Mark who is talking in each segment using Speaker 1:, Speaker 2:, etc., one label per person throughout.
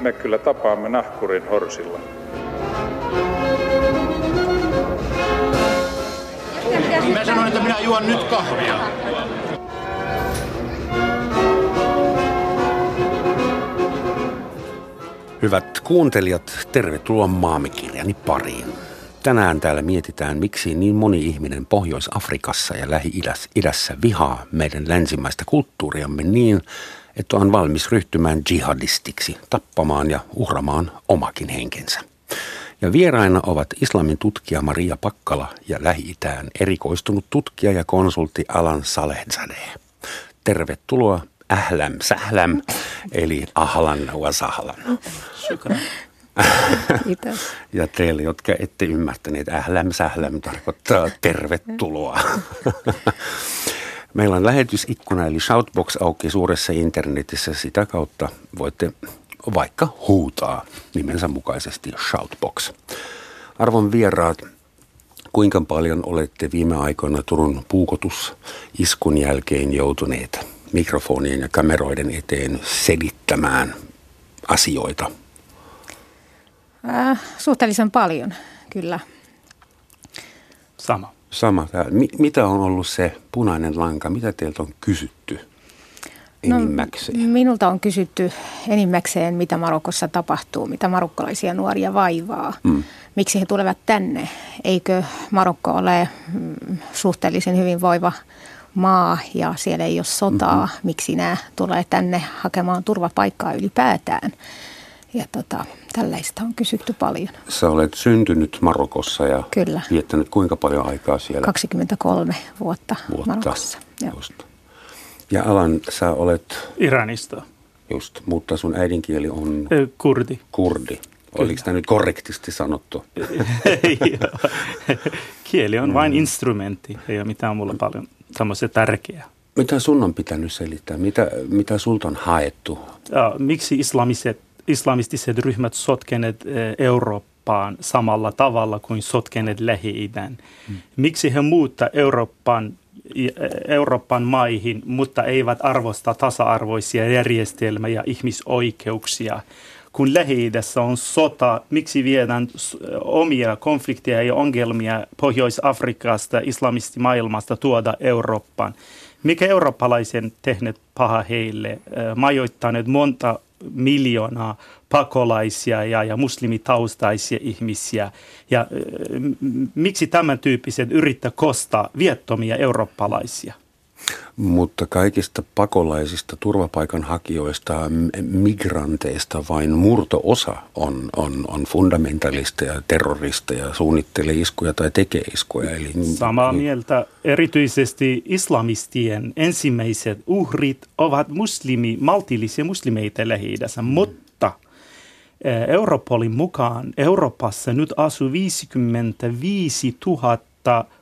Speaker 1: me kyllä tapaamme nahkurin horsilla.
Speaker 2: Mä sanoin, että minä juon nyt kahvia.
Speaker 3: Hyvät kuuntelijat, tervetuloa Maamikirjani pariin. Tänään täällä mietitään, miksi niin moni ihminen Pohjois-Afrikassa ja Lähi-idässä vihaa meidän länsimaista kulttuuriamme niin, että on valmis ryhtymään jihadistiksi, tappamaan ja uhramaan omakin henkensä. Ja vieraina ovat islamin tutkija Maria Pakkala ja Lähi-Itään erikoistunut tutkija ja konsultti Alan Salehzadeh. Tervetuloa ähläm sähläm, eli ahlan wa sahlan.
Speaker 4: Kiitos.
Speaker 3: Ja teille, jotka ette ymmärtäneet, ähläm sähläm tarkoittaa tervetuloa. Meillä on lähetysikkuna eli Shoutbox auki suuressa internetissä. Sitä kautta voitte vaikka huutaa nimensä mukaisesti Shoutbox. Arvon vieraat, kuinka paljon olette viime aikoina Turun puukotusiskun jälkeen joutuneet mikrofonien ja kameroiden eteen selittämään asioita?
Speaker 4: Äh, suhteellisen paljon, kyllä.
Speaker 3: Sama. Sama. Mitä on ollut se punainen lanka? Mitä teiltä on kysytty enimmäkseen?
Speaker 4: No, minulta on kysytty enimmäkseen, mitä Marokossa tapahtuu, mitä marokkalaisia nuoria vaivaa. Mm. Miksi he tulevat tänne? Eikö Marokko ole mm, suhteellisen hyvinvoiva maa ja siellä ei ole sotaa? Mm-hmm. Miksi nämä tulee tänne hakemaan turvapaikkaa ylipäätään? Ja tota, tällaista on kysytty paljon.
Speaker 3: Sä olet syntynyt Marokossa ja
Speaker 4: Kyllä.
Speaker 3: viettänyt kuinka paljon aikaa siellä?
Speaker 4: 23 vuotta, vuotta. Marokossa.
Speaker 3: Just. Ja Alan, sä olet...
Speaker 5: Iranista.
Speaker 3: Just, mutta sun äidinkieli on...
Speaker 5: Kurdi.
Speaker 3: Kurdi. Oliko tämä nyt korrektisti sanottu?
Speaker 5: Kieli on vain instrumentti, ei ole mitään mulle paljon tämmöisiä tärkeää.
Speaker 3: Mitä sun on pitänyt selittää? Mitä, mitä sulta on haettu?
Speaker 5: Ja, miksi islamiset islamistiset ryhmät sotkeneet eh, Eurooppaan samalla tavalla kuin sotkeneet Lähi-idän. Hmm. Miksi he muuttaa Euroopan, eh, Euroopan maihin, mutta eivät arvosta tasa-arvoisia järjestelmiä ja ihmisoikeuksia? Kun lähi on sota, miksi viedään omia konflikteja ja ongelmia Pohjois-Afrikasta, islamistimaailmasta tuoda Eurooppaan? Mikä eurooppalaisen tehnyt paha heille? Eh, majoittaneet monta miljoonaa pakolaisia ja, ja muslimitaustaisia ihmisiä. Ja miksi tämän tyyppiset yrittää kostaa viettomia eurooppalaisia?
Speaker 3: Mutta kaikista pakolaisista, turvapaikanhakijoista, migranteista vain murto-osa on, on, on fundamentalisteja, terroristeja, suunnittelee iskuja tai tekee iskuja. Eli,
Speaker 5: Samaa niin, mieltä. Erityisesti islamistien ensimmäiset uhrit ovat muslimi, maltillisia muslimeita lähi mm. mutta eh, Europolin mukaan Euroopassa nyt asuu 55 000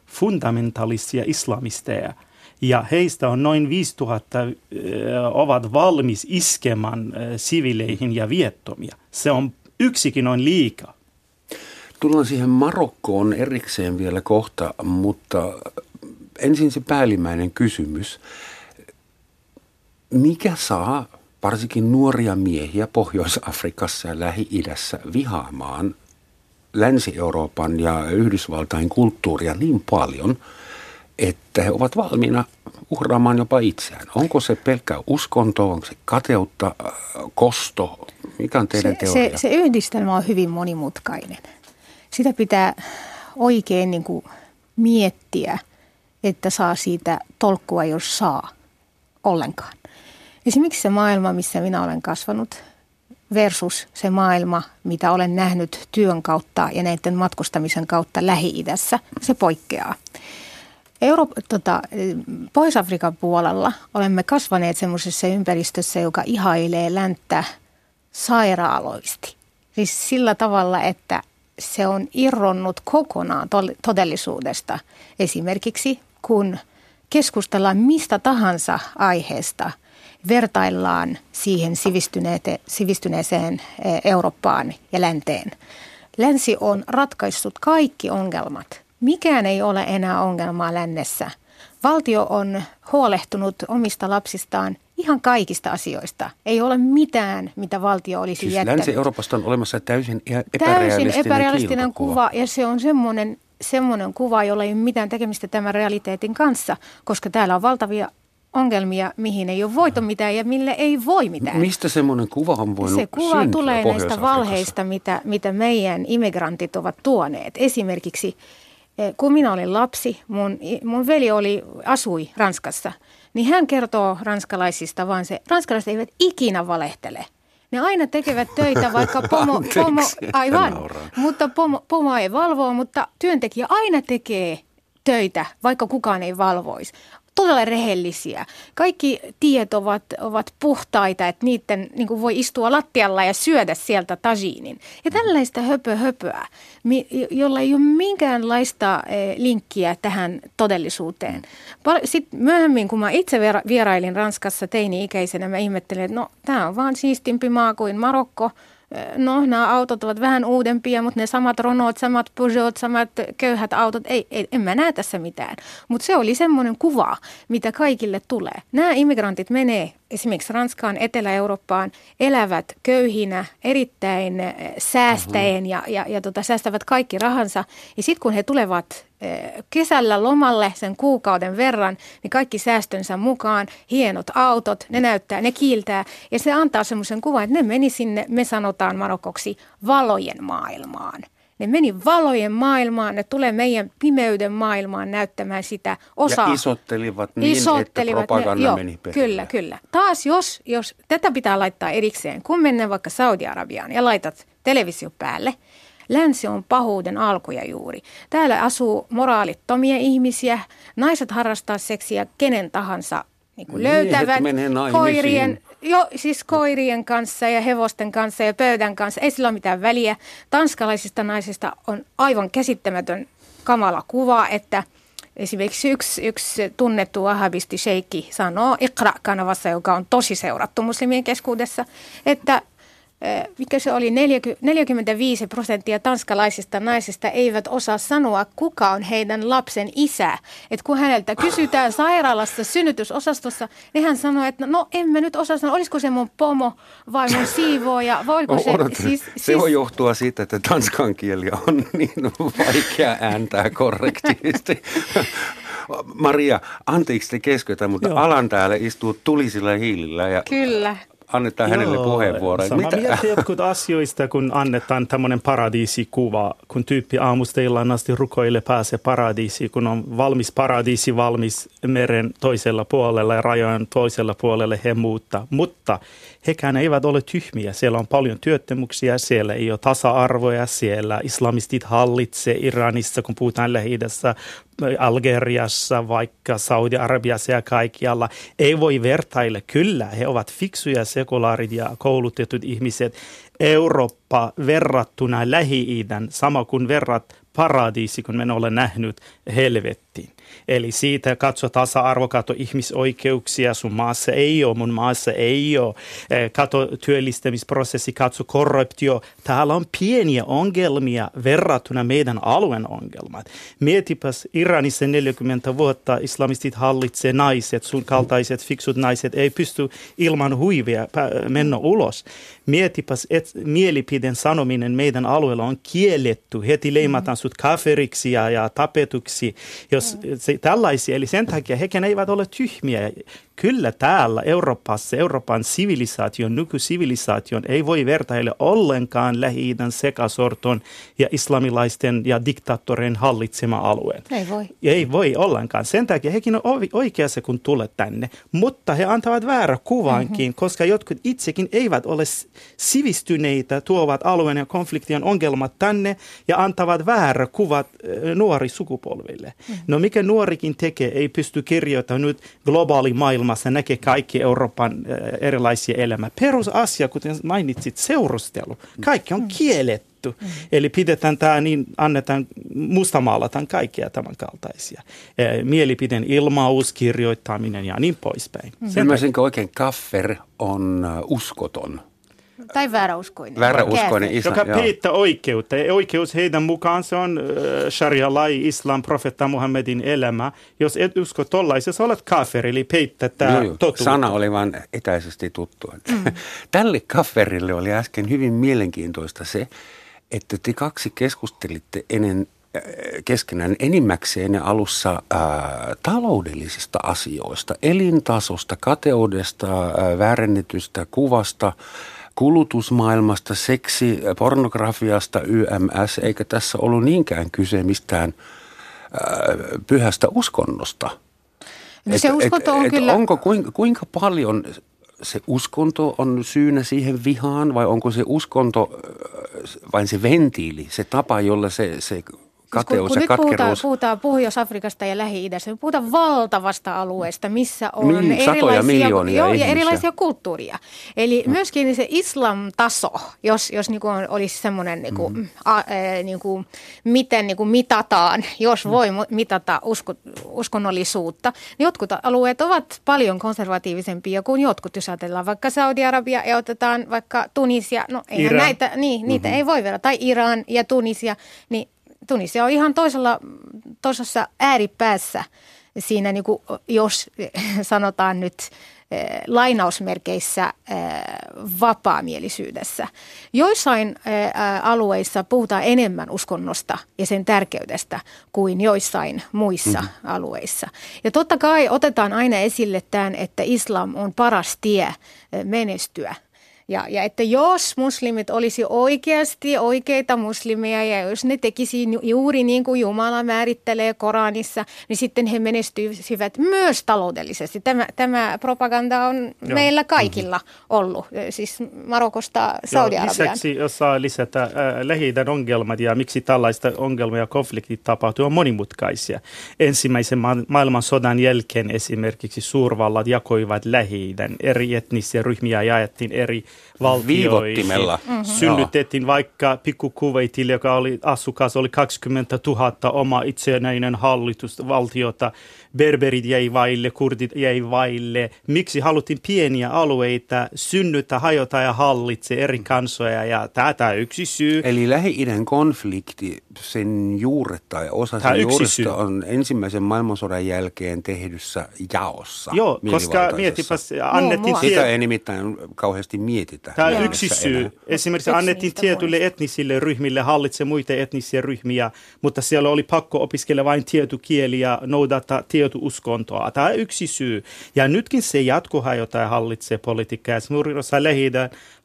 Speaker 5: fundamentalisia islamisteja – ja heistä on noin 5000 ovat valmis iskemään sivileihin ja viettomia. Se on yksikin on liikaa.
Speaker 3: Tullaan siihen Marokkoon erikseen vielä kohta, mutta ensin se päällimmäinen kysymys. Mikä saa varsinkin nuoria miehiä Pohjois-Afrikassa ja Lähi-idässä vihaamaan Länsi-Euroopan ja Yhdysvaltain kulttuuria niin paljon – että he ovat valmiina uhraamaan jopa itseään. Onko se pelkkä uskonto, onko se kateutta, äh, kosto? Mikä on teidän
Speaker 4: se,
Speaker 3: teoria?
Speaker 4: Se, se yhdistelmä on hyvin monimutkainen. Sitä pitää oikein niin kuin miettiä, että saa siitä tolkkua, jos saa ollenkaan. Esimerkiksi se maailma, missä minä olen kasvanut, versus se maailma, mitä olen nähnyt työn kautta ja näiden matkustamisen kautta Lähi-idässä, se poikkeaa. Euro, tota, Pohjois-Afrikan puolella olemme kasvaneet semmoisessa ympäristössä, joka ihailee länttä sairaaloisti. Siis sillä tavalla, että se on irronnut kokonaan todellisuudesta. Esimerkiksi kun keskustellaan mistä tahansa aiheesta, vertaillaan siihen sivistyneeseen e, Eurooppaan ja länteen. Länsi on ratkaissut kaikki ongelmat – Mikään ei ole enää ongelmaa lännessä. Valtio on huolehtunut omista lapsistaan Ihan kaikista asioista. Ei ole mitään, mitä valtio olisi
Speaker 3: siis
Speaker 4: jättänyt.
Speaker 3: Länsi-Euroopasta on olemassa täysin epärealistinen,
Speaker 4: täysin epärealistinen kuva ja se on semmoinen, semmoinen kuva, jolla ei ole mitään tekemistä tämän realiteetin kanssa, koska täällä on valtavia ongelmia, mihin ei ole voitu mitään ja mille ei voi mitään.
Speaker 3: Mistä semmoinen kuva on voinut
Speaker 4: Se kuva tulee näistä valheista, mitä, mitä meidän immigrantit ovat tuoneet. Esimerkiksi kun minä olin lapsi, mun, mun veli oli, asui Ranskassa, niin hän kertoo ranskalaisista, vaan se, ranskalaiset eivät ikinä valehtele. Ne aina tekevät töitä, vaikka pomo, pomo aivan, mutta pomo, pomo ei valvoa, mutta työntekijä aina tekee töitä, vaikka kukaan ei valvoisi todella rehellisiä. Kaikki tiet ovat, ovat puhtaita, että niiden niin voi istua lattialla ja syödä sieltä tajiinin. Ja tällaista höpö höpöä, jolla ei ole minkäänlaista eh, linkkiä tähän todellisuuteen. Sitten myöhemmin, kun mä itse vierailin Ranskassa teini-ikäisenä, mä ihmettelin, että no tämä on vaan siistimpi maa kuin Marokko – no nämä autot ovat vähän uudempia, mutta ne samat Renault, samat Peugeot, samat köyhät autot, ei, ei en mä näe tässä mitään. Mutta se oli semmoinen kuva, mitä kaikille tulee. Nämä immigrantit menee esimerkiksi Ranskaan, Etelä-Eurooppaan, elävät köyhinä, erittäin eh, säästäen ja, ja, ja tota, säästävät kaikki rahansa. Ja sitten kun he tulevat eh, kesällä lomalle sen kuukauden verran, niin kaikki säästönsä mukaan, hienot autot, ne näyttää, ne kiiltää. Ja se antaa semmoisen kuvan, että ne meni sinne, me sanotaan Marokoksi, valojen maailmaan – ne meni valojen maailmaan, ne tulee meidän pimeyden maailmaan näyttämään sitä osaa.
Speaker 3: Ja isottelivat niin, isottelivat, että propaganda ne, joo, meni
Speaker 4: perille. Kyllä, kyllä. Taas jos, jos, tätä pitää laittaa erikseen, kun mennään vaikka Saudi-Arabiaan ja laitat televisio päälle, Länsi on pahuuden alkuja juuri. Täällä asuu moraalittomia ihmisiä, naiset harrastaa seksiä kenen tahansa niin kuin löytävät koirien, jo, siis koirien kanssa ja hevosten kanssa ja pöydän kanssa. Ei sillä ole mitään väliä. Tanskalaisista naisista on aivan käsittämätön kamala kuva, että esimerkiksi yksi, yksi tunnettu wahabisti sheikki sanoo Iqra-kanavassa, joka on tosi seurattu muslimien keskuudessa, että mikä se oli, 45 prosenttia tanskalaisista naisista eivät osaa sanoa, kuka on heidän lapsen isä. Et kun häneltä kysytään sairaalassa synnytysosastossa, niin hän sanoo, että no en mä nyt osaa sanoa, olisiko se mun pomo vai mun siivooja. Voiko se,
Speaker 3: Odota, siis, se siis... voi johtua siitä, että tanskan kieli on niin vaikea ääntää korrektisti. Maria, anteeksi te keskeytä, mutta Joo. Alan täällä istuu tulisilla hiilillä. Ja
Speaker 4: Kyllä
Speaker 3: annetaan Joo, hänelle puheenvuoro.
Speaker 5: Sama Mitä? mieltä jotkut asioista, kun annetaan tämmöinen paradiisikuva, kun tyyppi aamusta illan asti rukoille pääsee paradiisiin, kun on valmis paradiisi valmis meren toisella puolella ja rajojen toisella puolella he muuttaa. Mutta hekään eivät ole tyhmiä. Siellä on paljon työttömyyksiä, siellä ei ole tasa-arvoja, siellä islamistit hallitsee Iranissa, kun puhutaan lähi Algeriassa, vaikka Saudi-Arabiassa ja kaikkialla. Ei voi vertailla. Kyllä, he ovat fiksuja, sekulaarit ja koulutetut ihmiset. Eurooppa verrattuna Lähi-idän, sama kuin verrat paradiisi, kun me olen nähnyt helvettiin. Eli siitä katso tasa-arvo, katso ihmisoikeuksia, sun maassa ei ole, mun maassa ei ole. Eh, katso työllistämisprosessi, katso korruptio. Täällä on pieniä ongelmia verrattuna meidän alueen ongelmat. Mietipäs Iranissa 40 vuotta islamistit hallitsee naiset, sun kaltaiset fiksut naiset ei pysty ilman huivia mennä ulos. Mietipäs, että mielipiden sanominen meidän alueella on kielletty. Heti leimataan sut kaferiksi ja, ja tapetuksi, jos se, tällaisia. Eli sen takia hekään eivät ole tyhmiä kyllä täällä Euroopassa, Euroopan sivilisaation, nykysivilisaation ei voi vertailla ollenkaan lähi sekasorton ja islamilaisten ja diktaattorien hallitsema alueen.
Speaker 4: Ei voi.
Speaker 5: Ei voi ollenkaan. Sen takia hekin on oikeassa, kun tulee tänne. Mutta he antavat väärä kuvankin, mm-hmm. koska jotkut itsekin eivät ole sivistyneitä, tuovat alueen ja konfliktien ongelmat tänne ja antavat väärä kuvat nuori sukupolville. Mm-hmm. No mikä nuorikin tekee, ei pysty kirjoittamaan nyt globaali maailma maailmassa näkee kaikki Euroopan erilaisia elämää. Perusasia, kuten mainitsit, seurustelu. Kaikki on mm. kielletty. Mm. Eli pidetään tämä niin, annetaan, mustamaalataan kaikkia tämän kaltaisia. Mielipiden ilmaus, kirjoittaminen ja niin poispäin.
Speaker 3: Mm. Ymmärsinkö oikein, kaffer on uskoton?
Speaker 4: Tai vääräuskoinen.
Speaker 3: Vääräuskoinen islam.
Speaker 5: joka
Speaker 3: joo.
Speaker 5: peittää oikeutta. Ja oikeus heidän mukaan se on äh, sharia-lai, islam, profetta Muhammedin elämä. Jos et usko tollaisen, sä olet kafir, eli peittää tämä
Speaker 3: joo.
Speaker 5: totuus.
Speaker 3: Sana oli vain etäisesti tuttu. Mm. Tälle kafferille oli äsken hyvin mielenkiintoista se, että te kaksi keskustelitte ennen keskenään enimmäkseen ja alussa ää, taloudellisista asioista, elintasosta, kateudesta, ää, väärennetystä kuvasta, kulutusmaailmasta, seksi, pornografiasta, YMS, eikä tässä ollut niinkään kyse mistään ää, pyhästä uskonnosta.
Speaker 4: No se uskonto on kyllä...
Speaker 3: Onko kuinka, kuinka paljon se uskonto on syynä siihen vihaan vai onko se uskonto äh, vain se ventiili, se tapa, jolla se, se kateus
Speaker 4: Siis kun,
Speaker 3: ja
Speaker 4: kun nyt puhutaan,
Speaker 3: katkeruus...
Speaker 4: puhutaan Pohjois-Afrikasta ja Lähi-idästä, me puhutaan valtavasta alueesta, missä on
Speaker 3: Niin, satoja
Speaker 4: erilaisia,
Speaker 3: miljoonia
Speaker 4: joo, ja erilaisia kulttuuria. Eli mm. myöskin se islam-taso, jos, jos niin kuin olisi semmoinen, niin kuin, mm. a, e, niin kuin, miten niin kuin mitataan, jos
Speaker 3: Mm.
Speaker 4: voi mitata usko, uskonnollisuutta, niin jotkut alueet ovat paljon konservatiivisempia kuin jotkut. Jos ajatellaan vaikka Saudi-Arabia ja otetaan vaikka Tunisia, no eihän
Speaker 5: Iran.
Speaker 4: näitä, niin, niitä mm-hmm. ei voi verrata, tai Iran ja Tunisia, niin Tunisia on ihan toisella, toisessa ääripäässä siinä, niin kuin, jos sanotaan nyt eh, lainausmerkeissä eh, vapaamielisyydessä. Joissain eh, alueissa puhutaan enemmän uskonnosta ja sen tärkeydestä kuin joissain muissa mm. alueissa. Ja totta kai otetaan aina esille tämän, että islam on paras tie menestyä ja, ja että jos muslimit olisi oikeasti oikeita muslimeja ja jos ne tekisi ju- juuri niin kuin Jumala määrittelee Koranissa, niin sitten he menestyisivät myös taloudellisesti. Tämä, tämä propaganda on Joo. meillä kaikilla ollut, siis Marokosta Saudi-Arabiaan.
Speaker 5: lisäksi, jos saa lisätä äh, lähi ongelmat ja miksi tällaista ongelmia ja konfliktit tapahtuu, on monimutkaisia. Ensimmäisen ma- maailmansodan jälkeen esimerkiksi suurvallat jakoivat lähi eri etnisiä ryhmiä jaettiin eri valtioihin.
Speaker 4: Mhm.
Speaker 5: Synnytettiin vaikka pikkukuveitille, joka oli asukas, oli 20 000 oma itsenäinen hallitus, valtiota. Berberit jäi vaille, kurdit jäi vaille. Miksi haluttiin pieniä alueita synnyttää, hajota ja hallitse eri kansoja ja tätä yksi syy.
Speaker 3: Eli Lähi-idän konflikti, sen juuret tai osa sen juuresta on ensimmäisen maailmansodan jälkeen tehdyssä jaossa.
Speaker 5: Joo, koska
Speaker 3: mielivaltaisessa.
Speaker 5: mietipäs, annettiin
Speaker 4: muassa.
Speaker 3: Sitä ei nimittäin kauheasti mietitä.
Speaker 5: Tämä on yksi syy.
Speaker 3: enää.
Speaker 5: Esimerkiksi
Speaker 4: Yksi
Speaker 5: annettiin tietyille
Speaker 4: muista.
Speaker 5: etnisille ryhmille hallitse muita etnisiä ryhmiä, mutta siellä oli pakko opiskella vain tietty kieli ja noudattaa tietty uskontoa. Tämä on yksi syy. Ja nytkin se jatkuhaa, jota hallitsee politiikkaa. Suurin osa lähi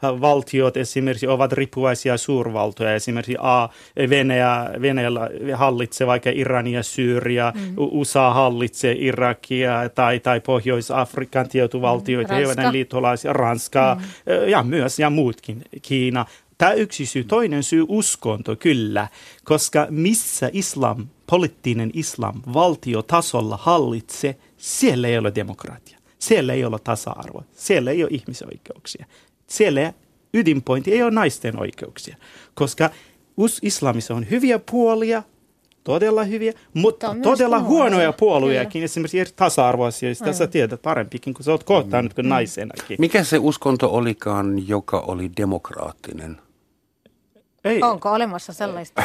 Speaker 5: valtiot esimerkiksi ovat riippuvaisia suurvaltoja. Esimerkiksi A, Venäjä, Venäjällä hallitsee vaikka Irania, Syyria, mm. USA hallitsee Irakia tai, tai Pohjois-Afrikan tietty valtioita,
Speaker 4: Mm,
Speaker 5: mm,
Speaker 4: Ranska.
Speaker 5: liittolaisia, Ranskaa mm. ja myös ja muutkin, Kiina. Tämä yksi syy. Toinen syy uskonto, kyllä, koska missä islam, poliittinen islam valtiotasolla hallitsee, siellä ei ole demokratia. Siellä ei ole tasa-arvoa. Siellä ei ole ihmisoikeuksia. Siellä ydinpointi ei ole naisten oikeuksia, koska us- islamissa on hyviä puolia, todella hyviä, mutta todella
Speaker 4: huonoja.
Speaker 5: huonoja puoluejakin, esimerkiksi eri tasa-arvoasioista. Sä tiedät parempikin, kun sä oot kohtaanut kuin naisenakin.
Speaker 3: Mikä se uskonto olikaan, joka oli demokraattinen?
Speaker 5: Ei,
Speaker 4: Onko olemassa sellaista?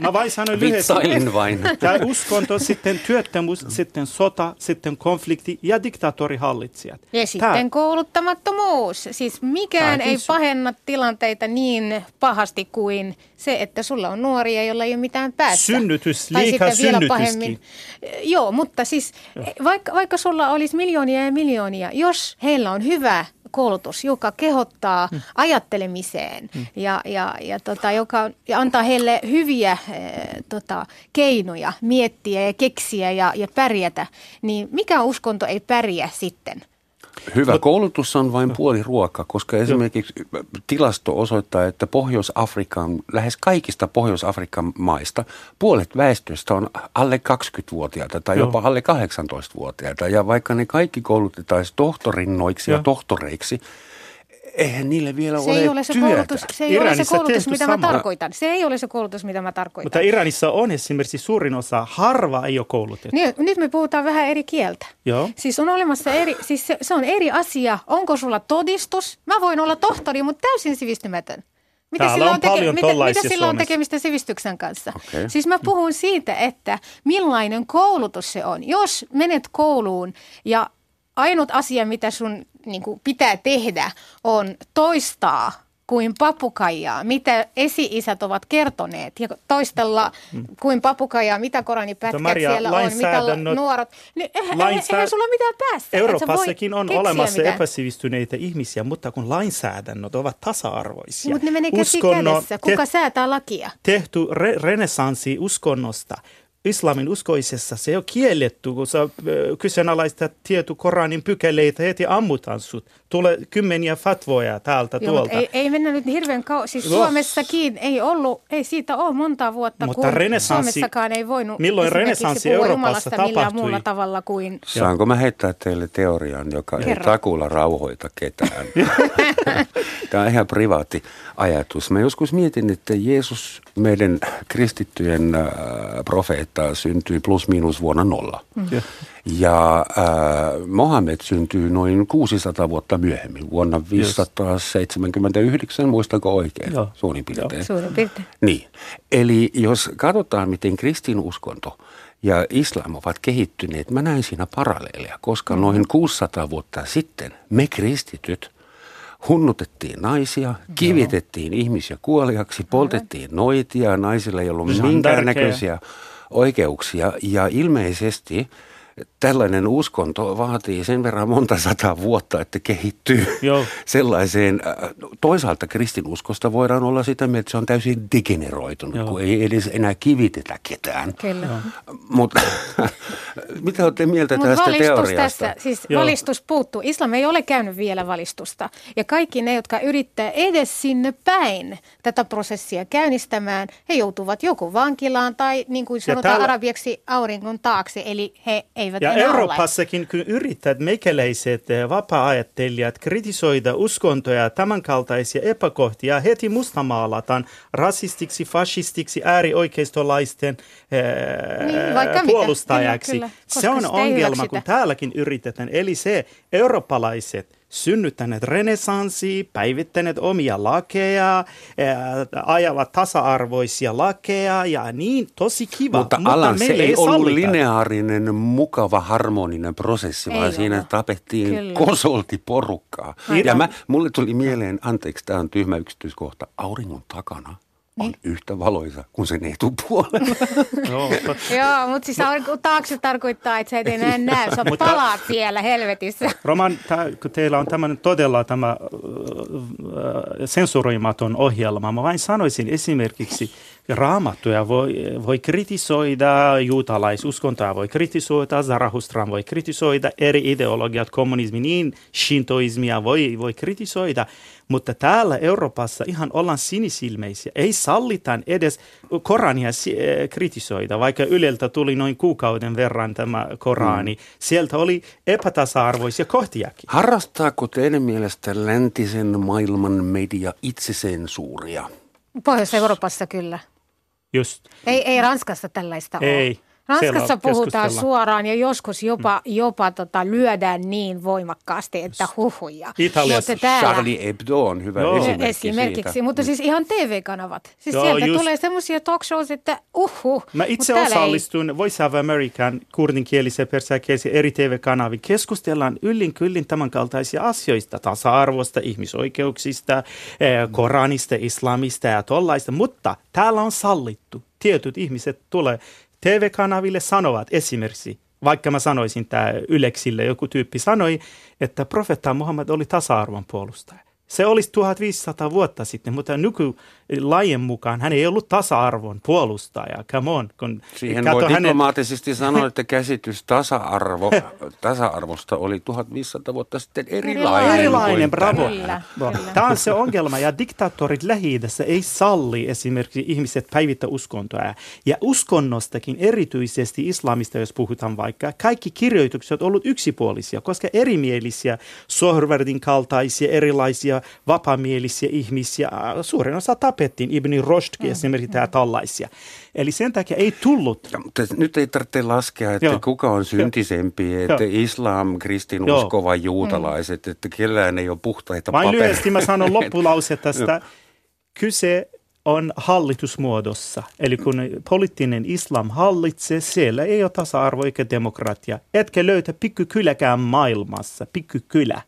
Speaker 5: mä vain sanoin lyhyesti.
Speaker 3: Vitsailin vain.
Speaker 5: Tämä uskonto, sitten työttömyys, sitten sota, sitten konflikti ja diktaattorihallitsijat.
Speaker 4: Ja sitten kouluttamattomuus. Siis mikään ei
Speaker 5: sy-
Speaker 4: pahenna tilanteita niin pahasti kuin se, että sulla on nuoria, joilla ei ole mitään päässä.
Speaker 5: Synnytys,
Speaker 4: Tai
Speaker 5: liika
Speaker 4: sitten vielä
Speaker 5: synnytyskin.
Speaker 4: pahemmin. Joo, mutta siis vaikka, vaikka sulla olisi miljoonia ja miljoonia, jos heillä on hyvä koulutus, joka kehottaa
Speaker 5: Hmm.
Speaker 4: ajattelemiseen ja, ja, ja, tota, joka, ja antaa heille hyviä eh, tota, keinoja miettiä ja keksiä ja, ja pärjätä, niin mikä uskonto ei pärjää sitten?
Speaker 3: Hyvä koulutus on vain puoli ruokaa, koska esimerkiksi tilasto osoittaa, että Pohjois-Afrikan, lähes kaikista Pohjois-Afrikan maista puolet väestöstä on alle 20-vuotiaita tai
Speaker 5: Joo.
Speaker 3: jopa alle 18-vuotiaita. Ja vaikka ne kaikki koulutetaan tohtorinnoiksi ja
Speaker 5: Joo.
Speaker 3: tohtoreiksi, eihän niille vielä
Speaker 4: Se
Speaker 3: ole
Speaker 4: ei ole se
Speaker 3: työtä.
Speaker 4: koulutus, se ei ole se
Speaker 5: Iranissa
Speaker 4: koulutus mitä mä
Speaker 5: sama.
Speaker 4: tarkoitan. Se ei ole se koulutus, mitä mä tarkoitan.
Speaker 5: Mutta Iranissa on esimerkiksi suurin osa, harva ei ole koulutettu.
Speaker 4: Niin, nyt me puhutaan vähän eri kieltä.
Speaker 5: Joo.
Speaker 4: Siis on olemassa eri, siis se, se on eri asia. Onko sulla todistus? Mä voin olla tohtori, mutta täysin sivistymätön. Mitä
Speaker 5: Täällä
Speaker 4: sillä
Speaker 5: on paljon
Speaker 4: mitä, mitä sillä on tekemistä sivistyksen kanssa?
Speaker 3: Okei.
Speaker 4: Siis mä puhun siitä, että millainen koulutus se on. Jos menet kouluun ja ainut asia, mitä sun niin kuin, pitää tehdä, on toistaa kuin papukaijaa, mitä esi-isät ovat kertoneet ja toistella kuin papukaijaa, mitä koranipätkät
Speaker 5: Maria,
Speaker 4: siellä on, mitä nuorot. Niin, eihän,
Speaker 5: lainsää-
Speaker 4: eihän sulla mitään päästä.
Speaker 5: Euroopassakin on olemassa
Speaker 4: mitään.
Speaker 5: epäsivistyneitä ihmisiä, mutta kun lainsäädännöt ovat tasa-arvoisia.
Speaker 4: Mutta ne menee käsi kädessä. Kuka
Speaker 5: te-
Speaker 4: säätää lakia?
Speaker 5: tehty re- renesanssi uskonnosta. Islamin uskoisessa se on kielletty, kun sä kyseenalaistat tietty Koranin pykäleitä, heti ammutaan sut. Tulee kymmeniä fatvoja täältä
Speaker 4: Joo,
Speaker 5: tuolta.
Speaker 4: ei, ei mennä nyt niin hirveän kauan. Siis
Speaker 5: Joo.
Speaker 4: Suomessakin ei ollut, ei siitä ole monta vuotta,
Speaker 5: Mutta
Speaker 4: kun
Speaker 5: renesanssi-
Speaker 4: Suomessakaan ei voinut
Speaker 5: milloin renesanssi Euroopassa tapahtui?
Speaker 4: muulla tavalla kuin...
Speaker 3: Saanko mä heittää teille teorian, joka ei
Speaker 4: Kerro.
Speaker 3: takulla rauhoita ketään? Tämä on ihan privaatti ajatus. Mä joskus mietin, että Jeesus, meidän kristittyjen äh, profeetta, syntyi plus miinus vuonna nolla.
Speaker 5: Joo.
Speaker 3: Ja äh, Mohammed syntyi noin 600 vuotta myöhemmin, vuonna 579, muistako oikein,
Speaker 5: Joo.
Speaker 3: suurin piirtein.
Speaker 4: Suurin piirtein.
Speaker 3: Niin, eli jos katsotaan, miten kristinuskonto ja islam ovat kehittyneet, mä näen siinä paralleelia, koska noin 600 vuotta sitten me kristityt hunnutettiin naisia, kivitettiin ihmisiä kuoliaksi, poltettiin noitia, naisilla ei ollut minkäännäköisiä oikeuksia. Ja ilmeisesti tällainen uskonto vaatii sen verran monta sataa vuotta, että kehittyy
Speaker 5: Joo.
Speaker 3: sellaiseen. äh, Toisaalta kristinuskosta voidaan olla sitä mieltä, että se on täysin degeneroitunut,
Speaker 5: Joo.
Speaker 3: kun ei edes enää kivitetä ketään.
Speaker 4: Kyllä.
Speaker 3: Mutta mitä olette mieltä
Speaker 4: Mutta
Speaker 3: tästä
Speaker 4: valistus
Speaker 3: teoriasta?
Speaker 4: tässä, siis
Speaker 5: Joo.
Speaker 4: valistus puuttuu. Islam ei ole käynyt vielä valistusta. Ja kaikki ne, jotka yrittää edes sinne päin tätä prosessia käynnistämään, he joutuvat joko vankilaan tai niin kuin sanotaan
Speaker 5: täällä-
Speaker 4: arabiaksi auringon taakse, eli he eivät
Speaker 5: Ja
Speaker 4: enää ole.
Speaker 5: Euroopassakin, kun yrittävät meikäläiset eh, vapaa-ajattelijat kritisoida uskontoja ja tämänkaltaisia epäkohtia, heti mustamaalataan rasistiksi, fasistiksi, äärioikeistolaisten eh,
Speaker 4: Niin, vaikka mitä.
Speaker 5: puolustajaksi.
Speaker 4: Kyllä, kyllä,
Speaker 5: se on ongelma, kun täälläkin yritetään. Eli se, eurooppalaiset synnyttäneet renesanssi, päivittäneet omia lakeja, ajavat tasa-arvoisia lakeja ja niin, tosi kiva.
Speaker 3: Mutta Alan, se
Speaker 5: meille
Speaker 3: ei ollut
Speaker 5: sallita.
Speaker 3: lineaarinen, mukava, harmoninen prosessi,
Speaker 4: Ei
Speaker 3: vaan siinä
Speaker 4: ollut.
Speaker 3: tapettiin
Speaker 4: Kyllä.
Speaker 3: kosolti porukkaa.
Speaker 4: Aivan.
Speaker 3: Ja mä, mulle tuli mieleen, anteeksi, tämä on tyhmä yksityiskohta, auringon takana on
Speaker 4: Niin.
Speaker 3: yhtä valoisa kuin sen etupuolella.
Speaker 5: Joo,
Speaker 4: mutta siis taakse tarkoittaa, että sä et enää näe, sä
Speaker 5: Mutta-
Speaker 4: palaat siellä helvetissä.
Speaker 5: Roman, tää, kun teillä on tämmöinen todella tämä äh, sensuroimaton ohjelma, mä vain sanoisin esimerkiksi, raamattuja voi, voi kritisoida, juutalaisuskontoa voi kritisoida, Zarahustran voi kritisoida, eri ideologiat, kommunismi, niin shintoismia voi, voi kritisoida, mutta täällä Euroopassa ihan ollaan sinisilmeisiä. Ei sallitaan edes Korania eh, kritisoida, vaikka Yleltä tuli noin kuukauden verran tämä Korani. Mm. Sieltä oli epätasa-arvoisia kohtiakin.
Speaker 3: Harrastaako teidän mielestä läntisen maailman media itsesensuuria?
Speaker 4: Pohjois-Euroopassa kyllä.
Speaker 5: Just.
Speaker 4: Ei, ei Ranskassa tällaista
Speaker 5: Ei.
Speaker 4: ole. Ranskassa puhutaan suoraan ja joskus jopa, jopa tota, lyödään niin voimakkaasti, että huhuja.
Speaker 5: Italiassa
Speaker 4: Mutta täällä,
Speaker 3: Charlie Hebdo on hyvä
Speaker 5: Joo.
Speaker 3: esimerkki
Speaker 4: Esimerkiksi,
Speaker 3: siitä.
Speaker 4: mutta siis ihan TV-kanavat. Siis
Speaker 5: Joo,
Speaker 4: sieltä
Speaker 5: just.
Speaker 4: tulee semmoisia talk shows, että uhu.
Speaker 5: Mä itse osallistun Voice of American kurdinkielisen persiakielisen eri TV-kanavin. Keskustellaan yllin kyllin tämänkaltaisia asioista, tasa-arvosta, ihmisoikeuksista, eh, Koranista, islamista ja tollaista, mutta täällä on sallittu. Tietyt ihmiset tulee TV-kanaville sanovat esimerkiksi, vaikka mä sanoisin tämä Yleksille, joku tyyppi sanoi, että profetta Muhammad oli tasa-arvon puolustaja. Se olisi 1500 vuotta sitten, mutta nykylajien mukaan hän ei ollut tasa-arvon puolustaja. Come on. Kun
Speaker 3: Siihen
Speaker 5: kato
Speaker 3: voi
Speaker 5: hänen-
Speaker 3: diplomaattisesti sanoa, että käsitys tasa-arvo, tasa-arvosta oli 1500 vuotta sitten erilainen.
Speaker 5: Erilainen, bravo.
Speaker 4: Kyllä, kyllä.
Speaker 5: Tämä on se ongelma ja diktaattorit lähi ei salli esimerkiksi ihmiset päivittää uskontoa. Ja uskonnostakin erityisesti islamista, jos puhutaan vaikka, kaikki kirjoitukset ovat ollut yksipuolisia, koska erimielisiä Sohorverdin kaltaisia erilaisia ja vapamielisiä ihmisiä. Suurin osa tapettiin, Ibn Rushdkin mm. esimerkiksi mm. tällaisia. Eli sen takia ei tullut.
Speaker 3: Ja, mutta nyt ei tarvitse laskea, että Joo. kuka on syntisempi, Joo. että islam, kristinusko vai juutalaiset, mm. että kellään ei ole puhtaita
Speaker 5: Vain papereita. lyhyesti mä sanon loppulause tästä. Kyse on hallitusmuodossa. Eli kun poliittinen islam hallitsee, siellä ei ole tasa-arvo eikä demokratia. Etkä löytä pikkukyläkään maailmassa, pikkukylä,